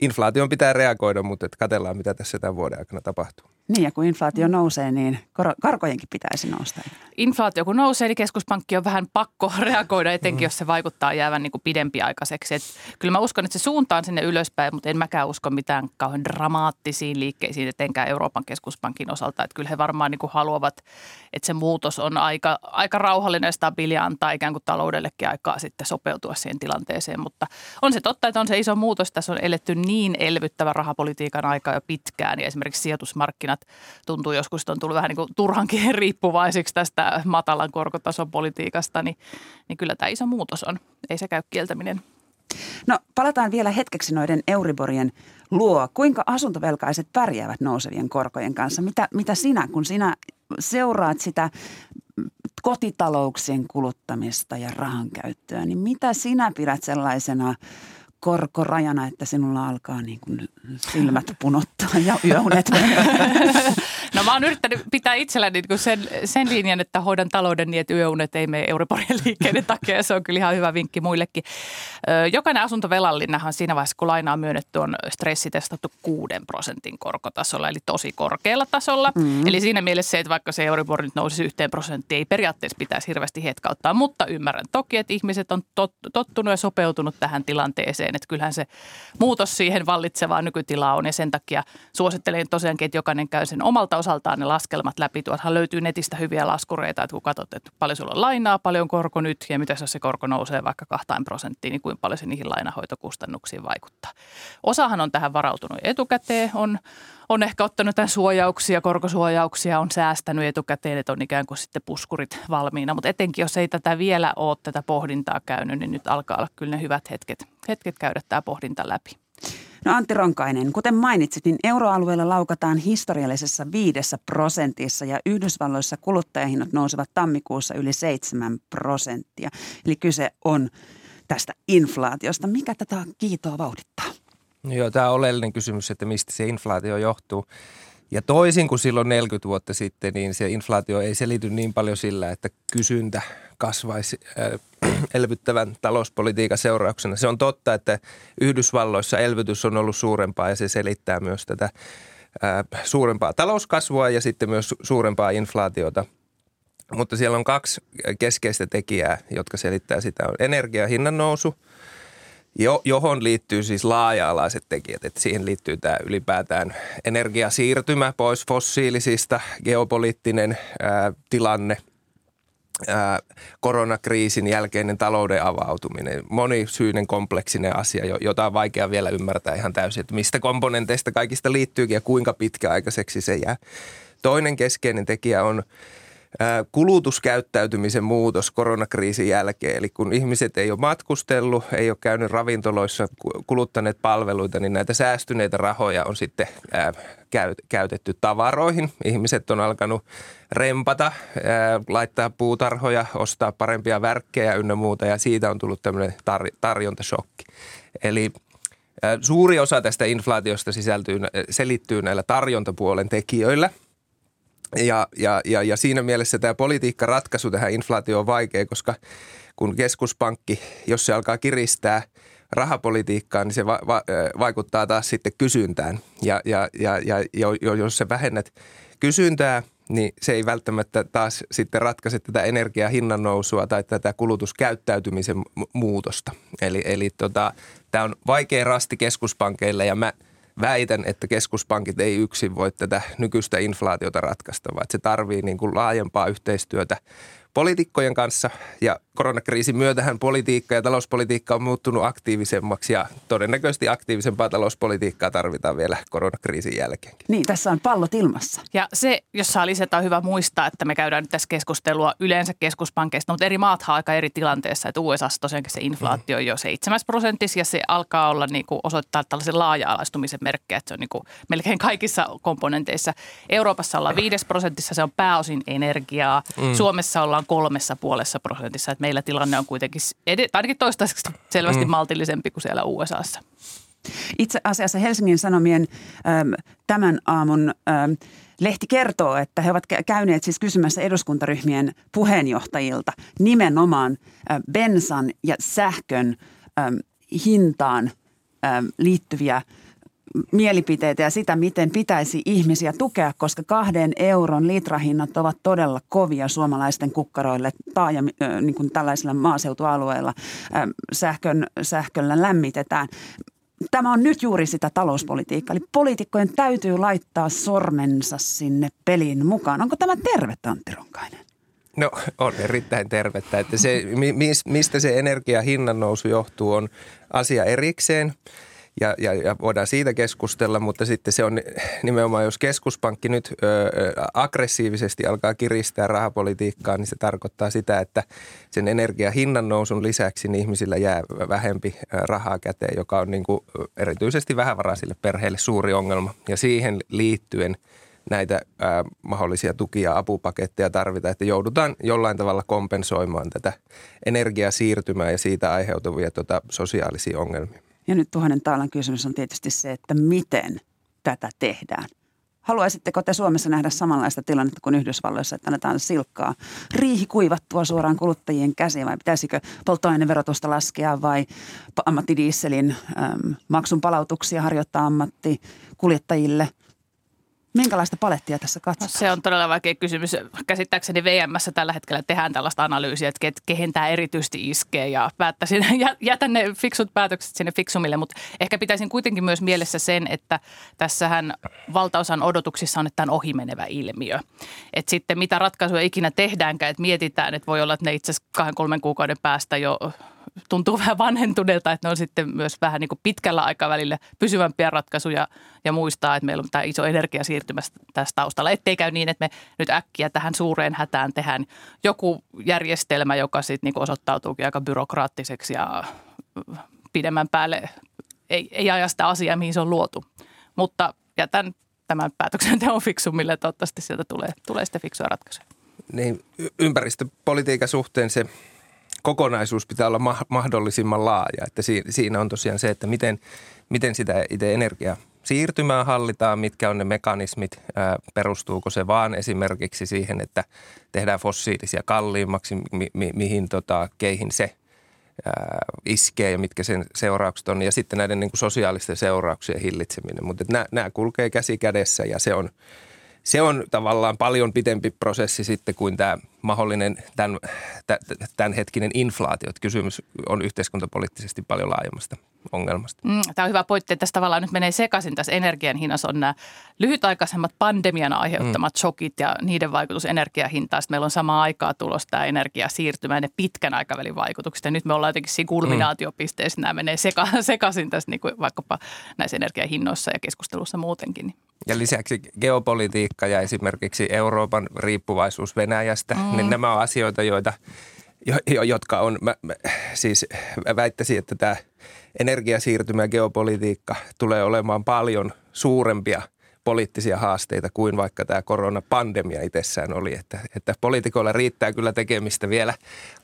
Speaker 7: inflaation pitää reagoida, mutta katsellaan, mitä tässä tämän vuoden aikana tapahtuu.
Speaker 2: Niin ja kun inflaatio nousee, niin karkojenkin pitäisi nousta.
Speaker 6: Inflaatio kun nousee, niin keskuspankki on vähän pakko *laughs* reagoida, etenkin jos se vaikuttaa jäävän niin kuin pidempiaikaiseksi. Et kyllä mä uskon, että se suunta on sinne ylöspäin, mutta en mäkään usko mitään kauhean dramaattisiin liikkeisiin, etenkään Euroopan keskuspankin osalta. Että kyllä he varmaan niin kuin haluavat, että se muutos on aika, aika rauhallinen ja stabiili antaa ikään kuin taloudellekin aikaa sitten sopeutua siihen tilanteeseen. Mutta on se totta, että on se iso muutos. Tässä on eletty niin elvyttävä rahapolitiikan aika jo pitkään ja esimerkiksi sijoitusmarkkinat markkinat tuntuu joskus, että on tullut vähän niin kuin turhankin *laughs* riippuvaisiksi tästä matalan korkotason politiikasta, niin, niin kyllä tämä iso muutos on. Ei se käy kieltäminen.
Speaker 2: No palataan vielä hetkeksi noiden Euriborien luo. Kuinka asuntovelkaiset pärjäävät nousevien korkojen kanssa? Mitä, mitä sinä, kun sinä seuraat sitä kotitalouksien kuluttamista ja rahan käyttöä, niin mitä sinä pidät sellaisena – korkorajana, että sinulla alkaa niin kuin silmät punottaa ja yöunet *laughs*
Speaker 6: No mä oon yrittänyt pitää itselläni niin sen, sen linjan, että hoidan talouden niin, että yöunet ei mene Euriborien *laughs* liikkeiden takia. Se on kyllä ihan hyvä vinkki muillekin. Jokainen asuntovelallinenhan siinä vaiheessa, kun lainaa myönnetty, on stressitestattu 6 prosentin korkotasolla, eli tosi korkealla tasolla. Mm. Eli siinä mielessä se, että vaikka se Euribor nyt nousisi yhteen prosenttiin, ei periaatteessa pitäisi hirveästi hetkauttaa, mutta ymmärrän toki, että ihmiset on tot, tottunut ja sopeutunut tähän tilanteeseen, että kyllähän se muutos siihen vallitsevaan nykytilaan on ja sen takia suosittelen tosiaankin, että jokainen käy sen omalta osaltaan ne laskelmat läpi. Tuothan löytyy netistä hyviä laskureita, että kun katsot, että paljon sulla on lainaa, paljon korko nyt ja mitä jos se korko nousee vaikka kahtain prosenttiin, niin kuinka paljon se niihin lainahoitokustannuksiin vaikuttaa. Osahan on tähän varautunut etukäteen, on, on ehkä ottanut tämän suojauksia, korkosuojauksia, on säästänyt etukäteen, että on ikään kuin sitten puskurit valmiina. Mutta etenkin, jos ei tätä vielä ole tätä pohdintaa käynyt, niin nyt alkaa olla kyllä ne hyvät hetket, hetket käydä tämä pohdinta läpi.
Speaker 2: No Antti Ronkainen, kuten mainitsit, niin euroalueella laukataan historiallisessa viidessä prosentissa ja Yhdysvalloissa kuluttajahinnat nousevat tammikuussa yli 7 prosenttia. Eli kyse on tästä inflaatiosta. Mikä tätä kiitoa vauhdittaa?
Speaker 7: No joo, tämä on oleellinen kysymys, että mistä se inflaatio johtuu. Ja toisin kuin silloin 40 vuotta sitten, niin se inflaatio ei selity niin paljon sillä, että kysyntä kasvaisi äh, *clears throat* elvyttävän talouspolitiikan seurauksena. Se on totta, että Yhdysvalloissa elvytys on ollut suurempaa ja se selittää myös tätä äh, suurempaa talouskasvua ja sitten myös suurempaa inflaatiota. Mutta siellä on kaksi keskeistä tekijää, jotka selittää sitä. On energiahinnan nousu – jo, johon liittyy siis laaja-alaiset tekijät. Että siihen liittyy tämä ylipäätään energiasiirtymä pois fossiilisista, geopoliittinen ää, tilanne, ää, koronakriisin jälkeinen talouden avautuminen. Monisyinen kompleksinen asia, jota on vaikea vielä ymmärtää ihan täysin, että mistä komponenteista kaikista liittyykin ja kuinka pitkäaikaiseksi se jää. Toinen keskeinen tekijä on kulutuskäyttäytymisen muutos koronakriisin jälkeen. Eli kun ihmiset ei ole matkustellut, ei ole käynyt ravintoloissa, kuluttaneet palveluita, niin näitä säästyneitä rahoja on sitten käytetty tavaroihin. Ihmiset on alkanut rempata, laittaa puutarhoja, ostaa parempia värkkejä ynnä muuta ja siitä on tullut tämmöinen tar-. Eli suuri osa tästä inflaatiosta sisältyy, selittyy näillä tarjontapuolen tekijöillä – ja, ja, ja, ja siinä mielessä tämä politiikkaratkaisu tähän inflaatioon on vaikea, koska kun keskuspankki, jos se alkaa kiristää rahapolitiikkaa, niin se va, va, vaikuttaa taas sitten kysyntään. Ja, ja, ja, ja jos se vähennät kysyntää, niin se ei välttämättä taas sitten ratkaise tätä energiahinnan nousua tai tätä kulutuskäyttäytymisen muutosta. Eli, eli tota, tämä on vaikea rasti keskuspankeille ja mä – väitän, että keskuspankit ei yksin voi tätä nykyistä inflaatiota ratkaista, vaan se tarvii niin kuin laajempaa yhteistyötä poliitikkojen kanssa ja koronakriisin myötähän politiikka ja talouspolitiikka on muuttunut aktiivisemmaksi ja todennäköisesti aktiivisempaa talouspolitiikkaa tarvitaan vielä koronakriisin jälkeenkin.
Speaker 2: Niin, tässä on pallot ilmassa.
Speaker 6: Ja se, jos saa lisätä, on hyvä muistaa, että me käydään nyt tässä keskustelua yleensä keskuspankkeista, mutta eri maat aika eri tilanteessa. Että USA tosiaankin se inflaatio on jo 7 prosentissa ja se alkaa olla niin kuin osoittaa tällaisen laaja-alaistumisen merkkejä, että se on niin kuin melkein kaikissa komponenteissa. Euroopassa ollaan 5 prosentissa, se on pääosin energiaa. Mm. Suomessa ollaan kolmessa puolessa prosentissa, että meillä tilanne on kuitenkin ed- ainakin toistaiseksi selvästi mm. maltillisempi kuin siellä USAssa.
Speaker 2: Itse asiassa Helsingin Sanomien äm, tämän aamun äm, lehti kertoo, että he ovat käyneet siis kysymässä eduskuntaryhmien puheenjohtajilta nimenomaan äh, bensan ja sähkön äm, hintaan äm, liittyviä mielipiteitä ja sitä, miten pitäisi ihmisiä tukea, koska kahden euron litrahinnat ovat todella kovia suomalaisten kukkaroille taajami, niin kuin tällaisilla maaseutualueilla sähkön, sähköllä lämmitetään. Tämä on nyt juuri sitä talouspolitiikkaa, eli poliitikkojen täytyy laittaa sormensa sinne peliin mukaan. Onko tämä tervettä, Antti Ronkainen?
Speaker 7: No on erittäin tervettä, että se, mistä se energiahinnan nousu johtuu on asia erikseen ja, ja, ja voidaan siitä keskustella, mutta sitten se on nimenomaan, jos keskuspankki nyt ö, aggressiivisesti alkaa kiristää rahapolitiikkaa, niin se tarkoittaa sitä, että sen energiahinnan nousun lisäksi niin ihmisillä jää vähempi rahaa käteen, joka on niin kuin erityisesti vähävaraisille perheille suuri ongelma. Ja siihen liittyen näitä ää, mahdollisia tukia ja apupaketteja tarvitaan, että joudutaan jollain tavalla kompensoimaan tätä energiasiirtymää ja siitä aiheutuvia tota, sosiaalisia ongelmia.
Speaker 2: Ja nyt tuhannen taalan kysymys on tietysti se, että miten tätä tehdään. Haluaisitteko te Suomessa nähdä samanlaista tilannetta kuin Yhdysvalloissa, että annetaan silkkaa riihi kuivattua suoraan kuluttajien käsiin vai pitäisikö polttoaineverotusta laskea vai ammattidieselin äm, maksun palautuksia harjoittaa ammattikuljettajille – Minkälaista palettia tässä katsotaan?
Speaker 6: No, se on todella vaikea kysymys. Käsittääkseni VMssä tällä hetkellä tehdään tällaista analyysiä, että kehen tämä erityisesti iskee ja päättäisin, *laughs* jätän ne fiksut päätökset sinne fiksumille, mutta ehkä pitäisin kuitenkin myös mielessä sen, että tässähän valtaosan odotuksissa on, että tämä on ohimenevä ilmiö. Että sitten mitä ratkaisuja ikinä tehdäänkään, että mietitään, että voi olla, että ne itse asiassa kahden kolmen kuukauden päästä jo tuntuu *laughs* vähän vanhentuneelta, että ne on sitten myös vähän niin kuin pitkällä aikavälillä pysyvämpiä ratkaisuja ja muistaa, että meillä on tämä iso energiasiirtymä tässä taustalla. Ettei käy niin, että me nyt äkkiä tähän suureen hätään tehdään joku järjestelmä, joka sitten niin osoittautuukin aika byrokraattiseksi ja pidemmän päälle ei, ei aja sitä asiaa, mihin se on luotu. Mutta jätän tämän päätöksenteon *laughs* fiksumille, toivottavasti sieltä tulee, tulee sitten fiksua ratkaisuja.
Speaker 7: Niin, ympäristöpolitiikan suhteen se kokonaisuus pitää olla ma- mahdollisimman laaja. Että siinä on tosiaan se, että miten, miten sitä itse energiaa siirtymää hallitaan, mitkä on ne mekanismit, ää, perustuuko se vaan esimerkiksi siihen, että tehdään fossiilisia kalliimmaksi, mi- mi- mihin tota, keihin se ää, iskee ja mitkä sen seuraukset on. Ja sitten näiden niin kuin sosiaalisten seurauksien hillitseminen. Mutta nämä kulkee käsi kädessä ja se on – se on tavallaan paljon pitempi prosessi sitten kuin tämä mahdollinen tämän, tämänhetkinen inflaatio. Että kysymys on yhteiskuntapoliittisesti paljon laajemmasta ongelmasta.
Speaker 6: Mm, tämä on hyvä pointti, että tässä tavallaan nyt menee sekaisin tässä energian hinnassa on nämä lyhytaikaisemmat pandemian aiheuttamat mm. shokit ja niiden vaikutus energiahintaan. Sitten meillä on samaan aikaa tulos tämä energiasiirtymä ja ne pitkän aikavälin vaikutukset. Ja nyt me ollaan jotenkin siinä kulminaatiopisteessä, mm. nämä menee seka, *laughs* sekaisin tässä niin kuin vaikkapa näissä energiahinnoissa ja keskustelussa muutenkin.
Speaker 7: Ja lisäksi geopolitiikka ja esimerkiksi Euroopan riippuvaisuus Venäjästä, mm. niin nämä on asioita, joita, jo, jotka on, mä, mä, siis väittäisin, että tämä energiasiirtymä ja geopolitiikka tulee olemaan paljon suurempia – poliittisia haasteita kuin vaikka tämä koronapandemia itsessään oli. Että, että poliitikoilla riittää kyllä tekemistä vielä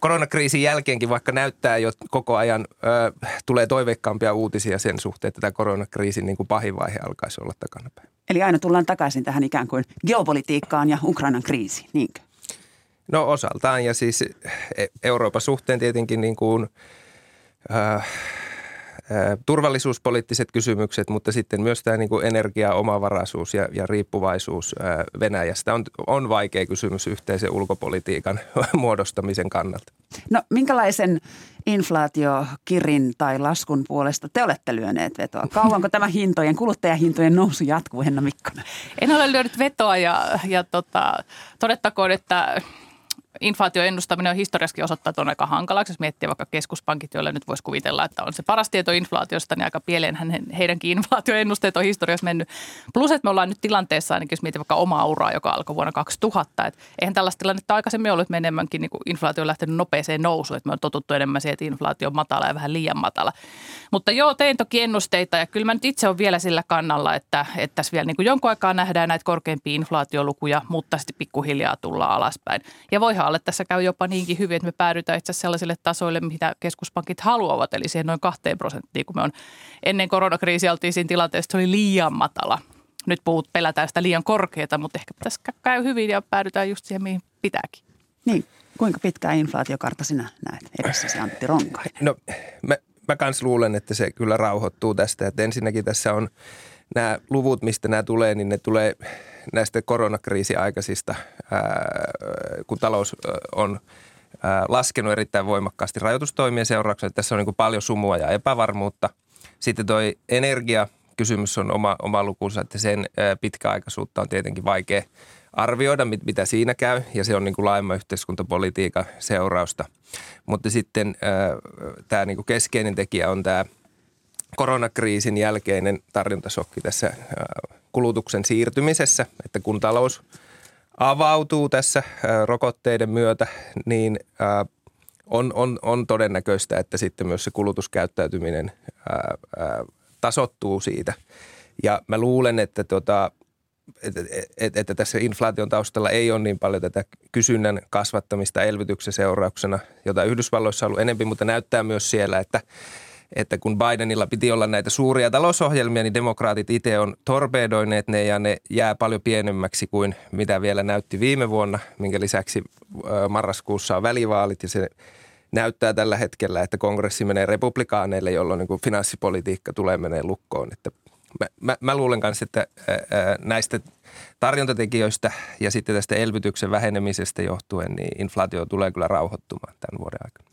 Speaker 7: koronakriisin jälkeenkin, vaikka näyttää jo koko ajan, ö, tulee toiveikkaampia uutisia sen suhteen, että tämä koronakriisin niin kuin pahin vaihe alkaisi olla takanapäin.
Speaker 2: Eli aina tullaan takaisin tähän ikään kuin geopolitiikkaan ja Ukrainan kriisiin, niinkö?
Speaker 7: No osaltaan ja siis e, Euroopan suhteen tietenkin niin kuin, äh, turvallisuuspoliittiset kysymykset, mutta sitten myös tämä niin kuin energia, omavaraisuus ja, ja riippuvaisuus Venäjästä on, on vaikea kysymys yhteisen ulkopolitiikan *laughs* muodostamisen kannalta.
Speaker 2: No minkälaisen inflaatiokirin tai laskun puolesta te olette lyöneet vetoa? Kauanko tämä hintojen, kuluttajahintojen nousu jatkuu, Henna Mikkonen?
Speaker 6: En ole lyönyt vetoa ja, ja tota, todettakoon, että inflaation ennustaminen on historiassakin osoittautunut aika hankalaksi. Jos miettii vaikka keskuspankit, joille nyt voisi kuvitella, että on se paras tieto inflaatiosta, niin aika pieleen heidänkin inflaatioennusteet on historiassa mennyt. Plus, että me ollaan nyt tilanteessa, ainakin jos miettii vaikka omaa uraa, joka alkoi vuonna 2000. Että eihän tällaista tilannetta aikaisemmin ollut, että me enemmänkin niin kuin inflaatio on lähtenyt nopeeseen nousuun. Että me on totuttu enemmän siihen, että inflaatio on matala ja vähän liian matala. Mutta joo, tein toki ennusteita ja kyllä mä nyt itse olen vielä sillä kannalla, että, että tässä vielä niin kuin jonkun aikaa nähdään näitä korkeampia inflaatiolukuja, mutta sitten pikkuhiljaa tullaan alaspäin. Ja voihan että tässä käy jopa niinkin hyvin, että me päädytään itse sellaisille tasoille, mitä keskuspankit haluavat, eli siihen noin kahteen prosenttiin, kun me on ennen koronakriisiä oltiin siinä tilanteessa, se oli liian matala. Nyt puhut, pelätään sitä liian korkeata, mutta ehkä tässä käy hyvin ja päädytään just siihen, mihin pitääkin.
Speaker 2: Niin, kuinka pitkää inflaatiokartta sinä näet edessäsi Antti Ronkainen?
Speaker 7: No mä, mä kans luulen, että se kyllä rauhoittuu tästä. Että ensinnäkin tässä on nämä luvut, mistä nämä tulee, niin ne tulee näistä koronakriisiaikaisista, kun talous on laskenut erittäin voimakkaasti rajoitustoimien seurauksena. Tässä on niin paljon sumua ja epävarmuutta. Sitten tuo energia kysymys on oma, oma lukunsa, että sen pitkäaikaisuutta on tietenkin vaikea arvioida, mit, mitä siinä käy, ja se on niin kuin laajemman yhteiskuntapolitiikan seurausta. Mutta sitten tämä niin keskeinen tekijä on tämä – koronakriisin jälkeinen tarjontasokki tässä äh, kulutuksen siirtymisessä, että kun talous avautuu tässä äh, rokotteiden myötä, niin äh, on, on, on todennäköistä, että sitten myös se kulutuskäyttäytyminen tasottuu siitä. Ja mä luulen, että, tota, että, että, että tässä inflaation taustalla ei ole niin paljon tätä kysynnän kasvattamista elvytyksen seurauksena, jota Yhdysvalloissa on ollut enempi, mutta näyttää myös siellä, että että kun Bidenilla piti olla näitä suuria talousohjelmia, niin demokraatit itse on torpedoineet ne ja ne jää paljon pienemmäksi kuin mitä vielä näytti viime vuonna, minkä lisäksi marraskuussa on välivaalit ja se näyttää tällä hetkellä, että kongressi menee republikaaneille, jolloin niin kuin finanssipolitiikka tulee menee lukkoon. Että mä, mä, mä luulen kanssa, että ää, näistä tarjontatekijöistä ja sitten tästä elvytyksen vähenemisestä johtuen, niin inflaatio tulee kyllä rauhoittumaan tämän vuoden aikana.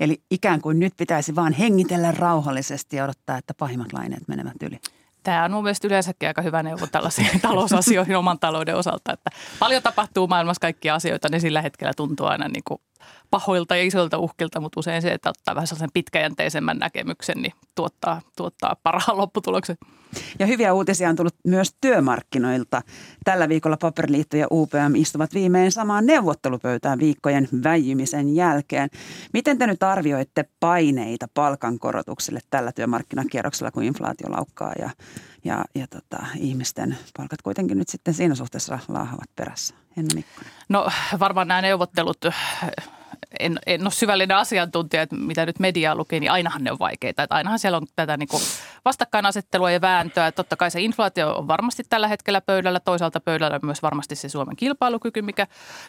Speaker 2: Eli ikään kuin nyt pitäisi vaan hengitellä rauhallisesti ja odottaa, että pahimmat laineet menevät yli.
Speaker 6: Tämä on mun mielestä yleensäkin aika hyvä neuvo tällaisiin *laughs* talousasioihin oman talouden osalta. Että paljon tapahtuu maailmassa kaikkia asioita, niin sillä hetkellä tuntuu aina niin kuin pahoilta ja isoilta uhkilta, mutta usein se, että ottaa vähän sellaisen pitkäjänteisemmän näkemyksen, niin tuottaa, tuottaa parhaan *laughs* lopputuloksen.
Speaker 2: Ja hyviä uutisia on tullut myös työmarkkinoilta. Tällä viikolla Paperiliitto ja UPM istuvat viimein samaan neuvottelupöytään viikkojen väijymisen jälkeen. Miten te nyt arvioitte paineita palkankorotukselle tällä työmarkkinakierroksella, kun inflaatio laukkaa ja, ja, ja tota, ihmisten palkat kuitenkin nyt sitten siinä suhteessa laahavat perässä? Henna.
Speaker 6: No varmaan nämä neuvottelut en, en ole syvällinen asiantuntija, että mitä nyt mediaa lukee, niin ainahan ne on vaikeita. Että ainahan siellä on tätä niin kuin vastakkainasettelua ja vääntöä. Totta kai se inflaatio on varmasti tällä hetkellä pöydällä. Toisaalta pöydällä myös varmasti se Suomen kilpailukyky, mikä,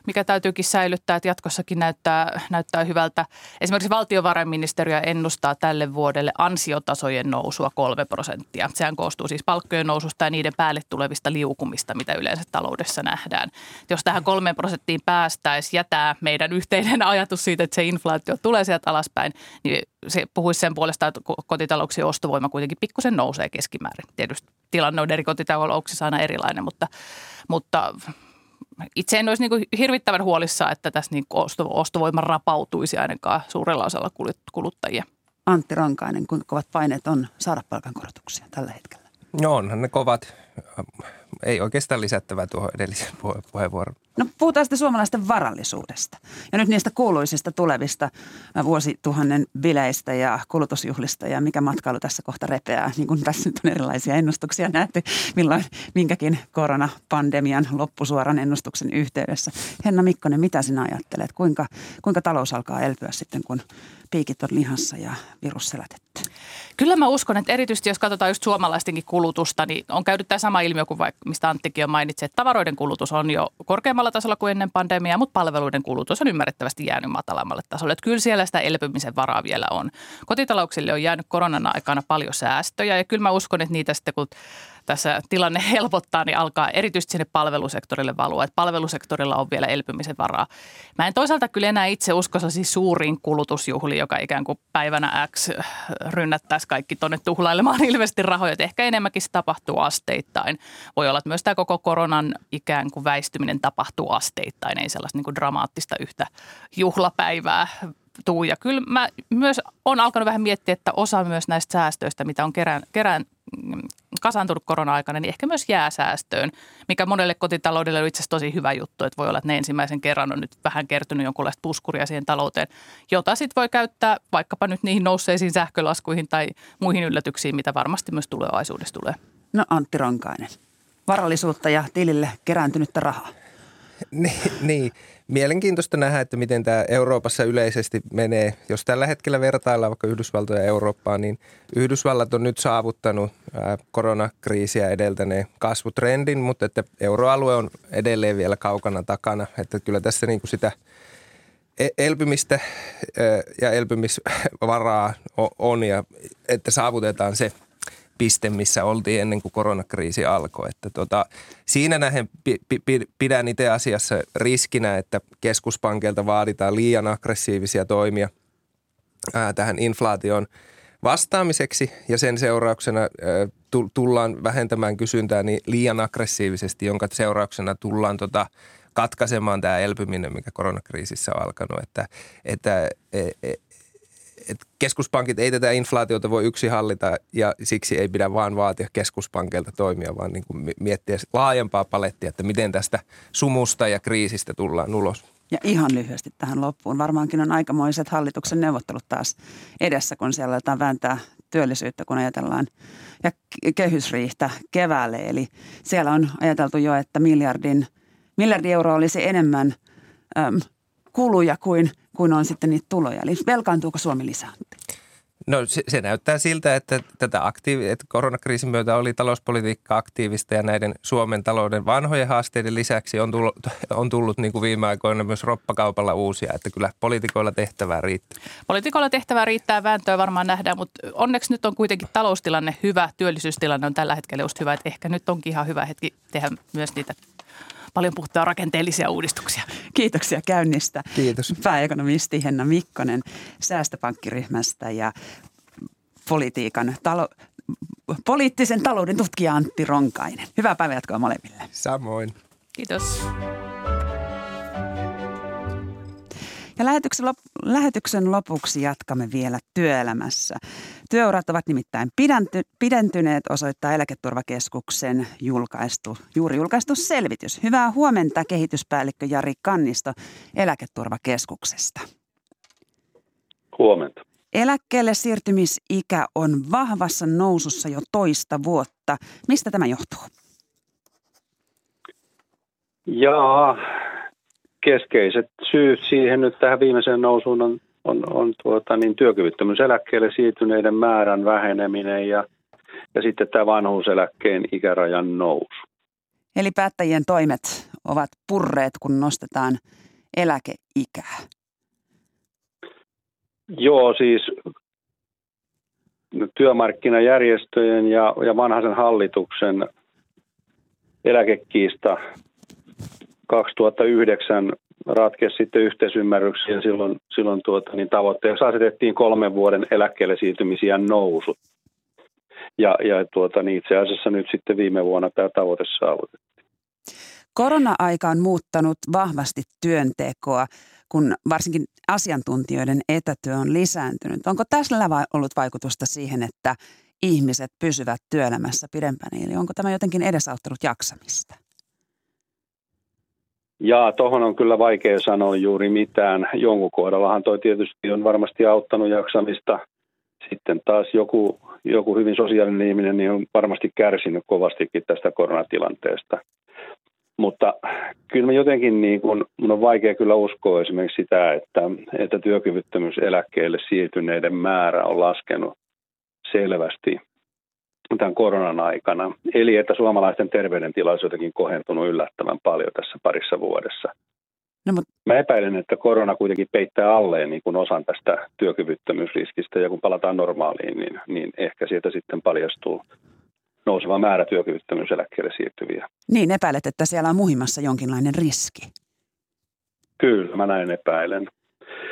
Speaker 6: mikä täytyykin säilyttää, että jatkossakin näyttää, näyttää hyvältä. Esimerkiksi valtiovarainministeriö ennustaa tälle vuodelle ansiotasojen nousua kolme prosenttia. Sehän koostuu siis palkkojen noususta ja niiden päälle tulevista liukumista, mitä yleensä taloudessa nähdään. Jos tähän kolmeen prosenttiin päästäisiin, jätää meidän yhteinen ajatus siitä, että se inflaatio tulee sieltä alaspäin, niin se puhuisi sen puolesta, että kotitalouksien ostovoima kuitenkin pikkusen nousee keskimäärin. Tietysti tilanne on eri kotitalouksissa aina erilainen, mutta, mutta itse en olisi niin hirvittävän huolissa, että tässä niin ostovoima rapautuisi ainakaan suurella osalla kuluttajia.
Speaker 2: Antti Rankainen, kuinka kovat paineet on saada palkankorotuksia tällä hetkellä?
Speaker 7: No onhan ne kovat. Ei oikeastaan lisättävää tuohon edelliseen puheenvuoroon.
Speaker 2: No puhutaan sitten suomalaisten varallisuudesta ja nyt niistä kuuluisista tulevista vuosituhannen bileistä ja kulutusjuhlista ja mikä matkailu tässä kohta repeää. Niin kuin tässä nyt on erilaisia ennustuksia nähty, milloin minkäkin koronapandemian loppusuoran ennustuksen yhteydessä. Henna Mikkonen, mitä sinä ajattelet? Kuinka, kuinka talous alkaa elpyä sitten, kun piikit on lihassa ja virus selätetty?
Speaker 6: Kyllä mä uskon, että erityisesti jos katsotaan just suomalaistenkin kulutusta, niin on käynyt tämä sama ilmiö kuin vaikka, mistä Anttikin jo mainitsi, että tavaroiden kulutus on jo korkeammalla tasolla kuin ennen pandemiaa, mutta palveluiden kulutus on ymmärrettävästi jäänyt matalammalle tasolle. Että kyllä siellä sitä elpymisen varaa vielä on. Kotitalouksille on jäänyt koronan aikana paljon säästöjä ja kyllä mä uskon, että niitä sitten kun tässä tilanne *laughs* helpottaa, niin alkaa erityisesti sinne palvelusektorille valua. Että palvelusektorilla on vielä elpymisen varaa. Mä en toisaalta kyllä enää itse usko siis suuriin kulutusjuhliin, joka ikään kuin päivänä X rynnättäisi kaikki tuonne tuhlailemaan *laughs* ilmeisesti rahoja. Että ehkä enemmänkin se tapahtuu asteittain. Voi olla, että myös tämä koko koronan ikään kuin väistyminen tapahtuu asteittain. Ei sellaista niin kuin dramaattista yhtä juhlapäivää tuu. Ja kyllä mä myös on alkanut vähän miettiä, että osa myös näistä säästöistä, mitä on kerään, kerään kasaantunut korona-aikana, niin ehkä myös jää säästöön, mikä monelle kotitaloudelle on itse asiassa tosi hyvä juttu, että voi olla, että ne ensimmäisen kerran on nyt vähän kertynyt jonkunlaista puskuria siihen talouteen, jota sitten voi käyttää vaikkapa nyt niihin nousseisiin sähkölaskuihin tai muihin yllätyksiin, mitä varmasti myös tulevaisuudessa tulee.
Speaker 2: No Antti Ronkainen, varallisuutta ja tilille kerääntynyttä rahaa. *laughs*
Speaker 7: niin, niin, mielenkiintoista nähdä, että miten tämä Euroopassa yleisesti menee. Jos tällä hetkellä vertaillaan vaikka Yhdysvaltoja ja Eurooppaa, niin Yhdysvallat on nyt saavuttanut koronakriisiä edeltäneen kasvutrendin, mutta että euroalue on edelleen vielä kaukana takana. Että kyllä tässä niin kuin sitä e-, elpymistä ja elpymisvaraa on ja että saavutetaan se – piste, missä oltiin ennen kuin koronakriisi alkoi. Että tota, siinä nähen pi, pi, pidän itse asiassa riskinä, että keskuspankilta vaaditaan liian aggressiivisia toimia ää, tähän inflaation vastaamiseksi ja sen seurauksena ää, tullaan vähentämään kysyntää niin liian aggressiivisesti, jonka seurauksena tullaan tota, katkaisemaan tämä elpyminen, mikä koronakriisissä on alkanut. Että, että e, e, että keskuspankit ei tätä inflaatiota voi yksi hallita ja siksi ei pidä vaan vaatia keskuspankilta toimia, vaan niin kuin miettiä laajempaa palettia, että miten tästä sumusta ja kriisistä tullaan ulos.
Speaker 2: Ja ihan lyhyesti tähän loppuun. Varmaankin on aikamoiset hallituksen neuvottelut taas edessä, kun siellä aletaan vääntää työllisyyttä, kun ajatellaan ja kehysriihtä keväälle. Eli siellä on ajateltu jo, että miljardin, miljardi euroa olisi enemmän äm, kuluja kuin kuin on sitten niitä tuloja. Eli velkaantuuko Suomi lisää?
Speaker 7: No se, se näyttää siltä, että tätä aktiivi, että koronakriisin myötä oli talouspolitiikka aktiivista ja näiden Suomen talouden vanhojen haasteiden lisäksi on tullut, on tullut niin kuin viime aikoina myös roppakaupalla uusia, että kyllä poliitikoilla tehtävää riittää.
Speaker 6: Poliitikoilla tehtävää riittää, vääntöä varmaan nähdään, mutta onneksi nyt on kuitenkin taloustilanne hyvä, työllisyystilanne on tällä hetkellä just hyvä, että ehkä nyt onkin ihan hyvä hetki tehdä myös niitä paljon puhuttaa rakenteellisia uudistuksia.
Speaker 2: Kiitoksia käynnistä.
Speaker 7: Kiitos.
Speaker 2: Pääekonomisti Henna Mikkonen säästöpankkiryhmästä ja politiikan talo, poliittisen talouden tutkija Antti Ronkainen. Hyvää päivänjatkoa molemmille.
Speaker 7: Samoin.
Speaker 6: Kiitos.
Speaker 2: Ja lähetyksen, lop, lähetyksen lopuksi jatkamme vielä työelämässä. Työurat ovat nimittäin pidenty, pidentyneet, osoittaa Eläketurvakeskuksen julkaistu, juuri julkaistu selvitys. Hyvää huomenta kehityspäällikkö Jari Kannisto Eläketurvakeskuksesta.
Speaker 8: Huomenta.
Speaker 2: Eläkkeelle siirtymisikä on vahvassa nousussa jo toista vuotta. Mistä tämä johtuu?
Speaker 8: Jaa, keskeiset syyt siihen nyt tähän viimeiseen nousuun on, on, on tuota, niin työkyvyttömyyseläkkeelle siirtyneiden määrän väheneminen ja, ja sitten tämä vanhuuseläkkeen ikärajan nousu.
Speaker 2: Eli päättäjien toimet ovat purreet, kun nostetaan eläkeikää.
Speaker 8: Joo, siis työmarkkinajärjestöjen ja, ja vanhaisen hallituksen eläkekiista 2009 ratkesi sitten yhteisymmärryksiä ja silloin, silloin tuota, niin tavoitteeksi asetettiin kolmen vuoden eläkkeelle siirtymisiä nousu. Ja, ja tuota, niin itse asiassa nyt sitten viime vuonna tämä tavoite saavutettiin.
Speaker 2: Korona-aika on muuttanut vahvasti työntekoa, kun varsinkin asiantuntijoiden etätyö on lisääntynyt. Onko tässä ollut vaikutusta siihen, että ihmiset pysyvät työelämässä pidempään, eli onko tämä jotenkin edesauttanut jaksamista?
Speaker 8: Jaa, tuohon on kyllä vaikea sanoa juuri mitään. Jonkun kohdallahan toi tietysti on varmasti auttanut jaksamista. Sitten taas joku, joku hyvin sosiaalinen ihminen niin on varmasti kärsinyt kovastikin tästä koronatilanteesta. Mutta kyllä mä jotenkin, niin kun, mun on vaikea kyllä uskoa esimerkiksi sitä, että, että työkyvyttömyyseläkkeelle siirtyneiden määrä on laskenut selvästi tämän koronan aikana. Eli että suomalaisten terveydentila olisi jotenkin kohentunut yllättävän paljon tässä parissa vuodessa. No, mutta... Mä epäilen, että korona kuitenkin peittää alleen niin kuin osan tästä työkyvyttömyysriskistä ja kun palataan normaaliin, niin, niin ehkä sieltä sitten paljastuu nouseva määrä työkyvyttömyyseläkkeelle siirtyviä.
Speaker 2: Niin, epäilet, että siellä on muhimassa jonkinlainen riski.
Speaker 8: Kyllä, mä näin epäilen.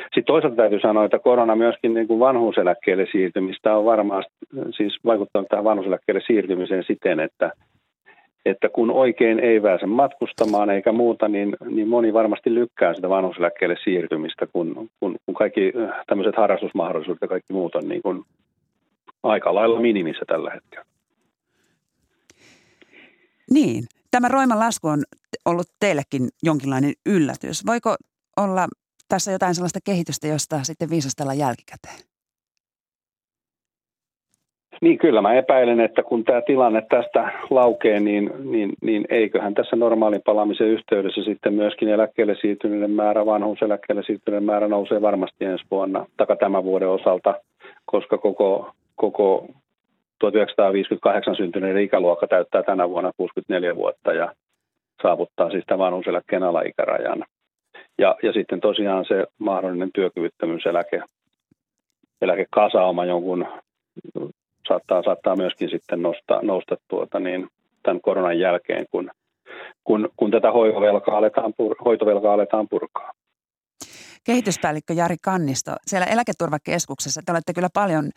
Speaker 8: Sitten toisaalta täytyy sanoa, että korona myöskin niin kuin vanhuuseläkkeelle siirtymistä on varmaan siis vaikuttanut tähän vanhuuseläkkeelle siirtymiseen siten, että, että kun oikein ei pääse matkustamaan eikä muuta, niin, niin moni varmasti lykkää sitä vanhuuseläkkeelle siirtymistä, kun, kun, kun kaikki tämmöiset harrastusmahdollisuudet ja kaikki muut on niin kuin aika lailla minimissä tällä hetkellä.
Speaker 2: Niin, tämä roima lasku on ollut teillekin jonkinlainen yllätys. Voiko olla tässä jotain sellaista kehitystä, josta sitten viisastella jälkikäteen?
Speaker 8: Niin kyllä mä epäilen, että kun tämä tilanne tästä laukee, niin, niin, niin eiköhän tässä normaalin palaamisen yhteydessä sitten myöskin eläkkeelle siirtyneiden määrä, vanhuuseläkkeelle siirtyneiden määrä nousee varmasti ensi vuonna, taka tämän vuoden osalta, koska koko, koko 1958 syntyneiden ikäluokka täyttää tänä vuonna 64 vuotta ja saavuttaa siis tämän vanhuuseläkkeen alaikärajan. Ja, ja sitten tosiaan se mahdollinen työkyvyttömyyseläke, eläkekasauma jonkun saattaa, saattaa myöskin sitten nostaa, nousta tuota niin, tämän koronan jälkeen, kun, kun, kun tätä hoitovelkaa aletaan, pur, hoitovelkaa aletaan purkaa.
Speaker 2: Kehityspäällikkö Jari Kannisto, siellä eläketurvakeskuksessa te olette kyllä paljon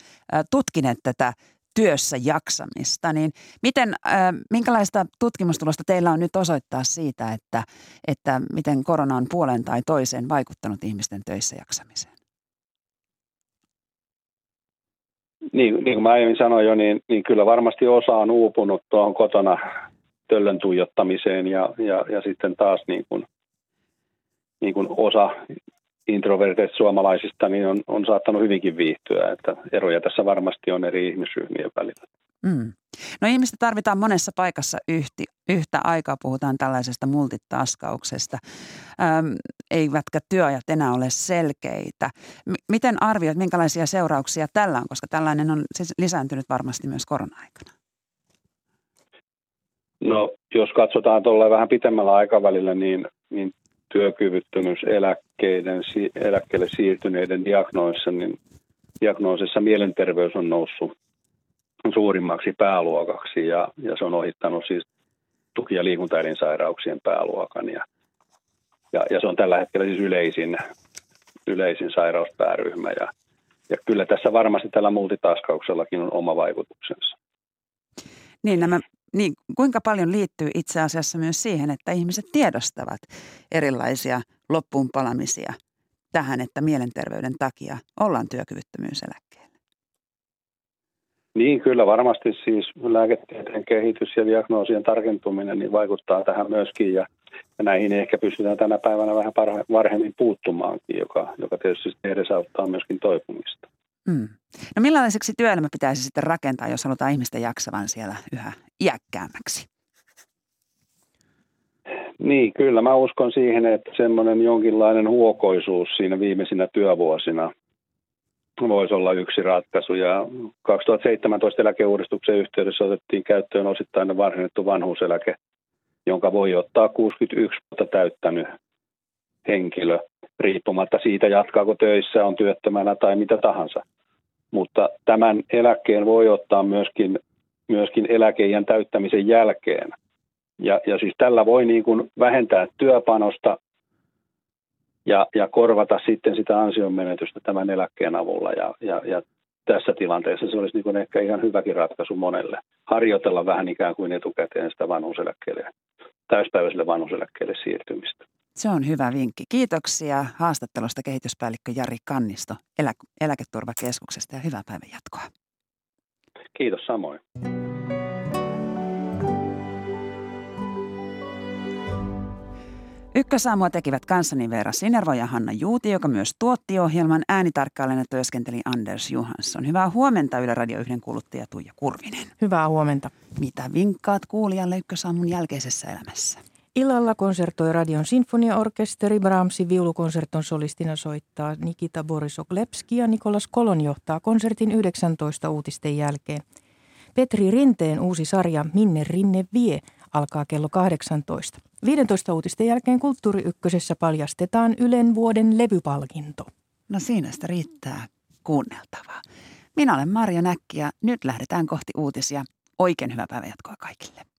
Speaker 2: tutkineet tätä työssä jaksamista, niin miten, äh, minkälaista tutkimustulosta teillä on nyt osoittaa siitä, että, että miten korona on puolen tai toiseen vaikuttanut ihmisten töissä jaksamiseen?
Speaker 8: Niin, niin kuin mä aiemmin sanoin jo, niin, niin kyllä varmasti osa on uupunut tuohon kotona töllön tuijottamiseen ja, ja, ja sitten taas niin kuin, niin kuin osa introverteista suomalaisista niin on, on saattanut hyvinkin viihtyä, että eroja tässä varmasti on eri ihmisryhmien välillä. Mm.
Speaker 2: No ihmistä tarvitaan monessa paikassa yhti, yhtä aikaa, puhutaan tällaisesta multitaskauksesta, Öm, eivätkä työajat enää ole selkeitä. M- miten arvioit, minkälaisia seurauksia tällä on, koska tällainen on siis lisääntynyt varmasti myös korona-aikana?
Speaker 8: No jos katsotaan tuolla vähän pitemmällä aikavälillä, niin, niin työkyvyttömyyseläkkeiden, eläkkeelle siirtyneiden diagnoissa, niin diagnoosissa mielenterveys on noussut suurimmaksi pääluokaksi ja, ja se on ohittanut siis tuki- ja liikuntaelinsairauksien pääluokan ja, ja, ja se on tällä hetkellä siis yleisin, yleisin sairauspääryhmä ja, ja kyllä tässä varmasti tällä multitaskauksellakin on oma vaikutuksensa.
Speaker 2: Niin, nämä niin kuinka paljon liittyy itse asiassa myös siihen, että ihmiset tiedostavat erilaisia loppuunpalamisia tähän, että mielenterveyden takia ollaan työkyvyttömyyseläkkeellä?
Speaker 8: Niin, kyllä varmasti siis lääketieteen kehitys ja diagnoosien tarkentuminen niin vaikuttaa tähän myöskin ja, ja näihin ehkä pystytään tänä päivänä vähän varhemmin puuttumaankin, joka, joka tietysti edesauttaa myöskin toipumista. Mm.
Speaker 2: No millaiseksi työelämä pitäisi sitten rakentaa, jos halutaan ihmisten jaksavan siellä yhä iäkkäämmäksi?
Speaker 8: Niin, kyllä mä uskon siihen, että semmoinen jonkinlainen huokoisuus siinä viimeisinä työvuosina voisi olla yksi ratkaisu. Ja 2017 eläkeuudistuksen yhteydessä otettiin käyttöön osittain varhennettu vanhuuseläke, jonka voi ottaa 61 vuotta täyttänyt henkilö, riippumatta siitä, jatkaako töissä, on työttömänä tai mitä tahansa mutta tämän eläkkeen voi ottaa myöskin, myöskin eläkeijän täyttämisen jälkeen. Ja, ja siis tällä voi niin kuin vähentää työpanosta ja, ja korvata sitten sitä ansionmenetystä tämän eläkkeen avulla. Ja, ja, ja tässä tilanteessa se olisi niin kuin ehkä ihan hyväkin ratkaisu monelle. Harjoitella vähän ikään kuin etukäteen sitä vanhuseläkkeelle, täyspäiväiselle vanhuseläkkeelle siirtymistä.
Speaker 2: Se on hyvä vinkki. Kiitoksia haastattelusta kehityspäällikkö Jari Kannisto Elä- Eläketurvakeskuksesta ja hyvää päivän jatkoa.
Speaker 8: Kiitos samoin.
Speaker 2: Ykkösaamua tekivät kanssani Veera Sinervo ja Hanna Juuti, joka myös tuotti ohjelman. Äänitarkkailijana työskenteli Anders Johansson. Hyvää huomenta Yle Radio 1 kuluttaja Tuija Kurvinen.
Speaker 9: Hyvää huomenta.
Speaker 2: Mitä vinkkaat kuulijalle Ykkösaamun jälkeisessä elämässä?
Speaker 9: Illalla konsertoi Radion sinfoniaorkesteri. Brahmsin viulukonserton solistina soittaa Nikita Borisoglepski ja Nikolas Kolon johtaa konsertin 19 uutisten jälkeen. Petri Rinteen uusi sarja Minne Rinne vie alkaa kello 18. 15 uutisten jälkeen Kulttuuri Ykkösessä paljastetaan Ylen vuoden levypalkinto.
Speaker 2: No siinä sitä riittää kuunneltavaa. Minä olen Marja Näkki ja nyt lähdetään kohti uutisia. Oikein hyvää päivänjatkoa kaikille.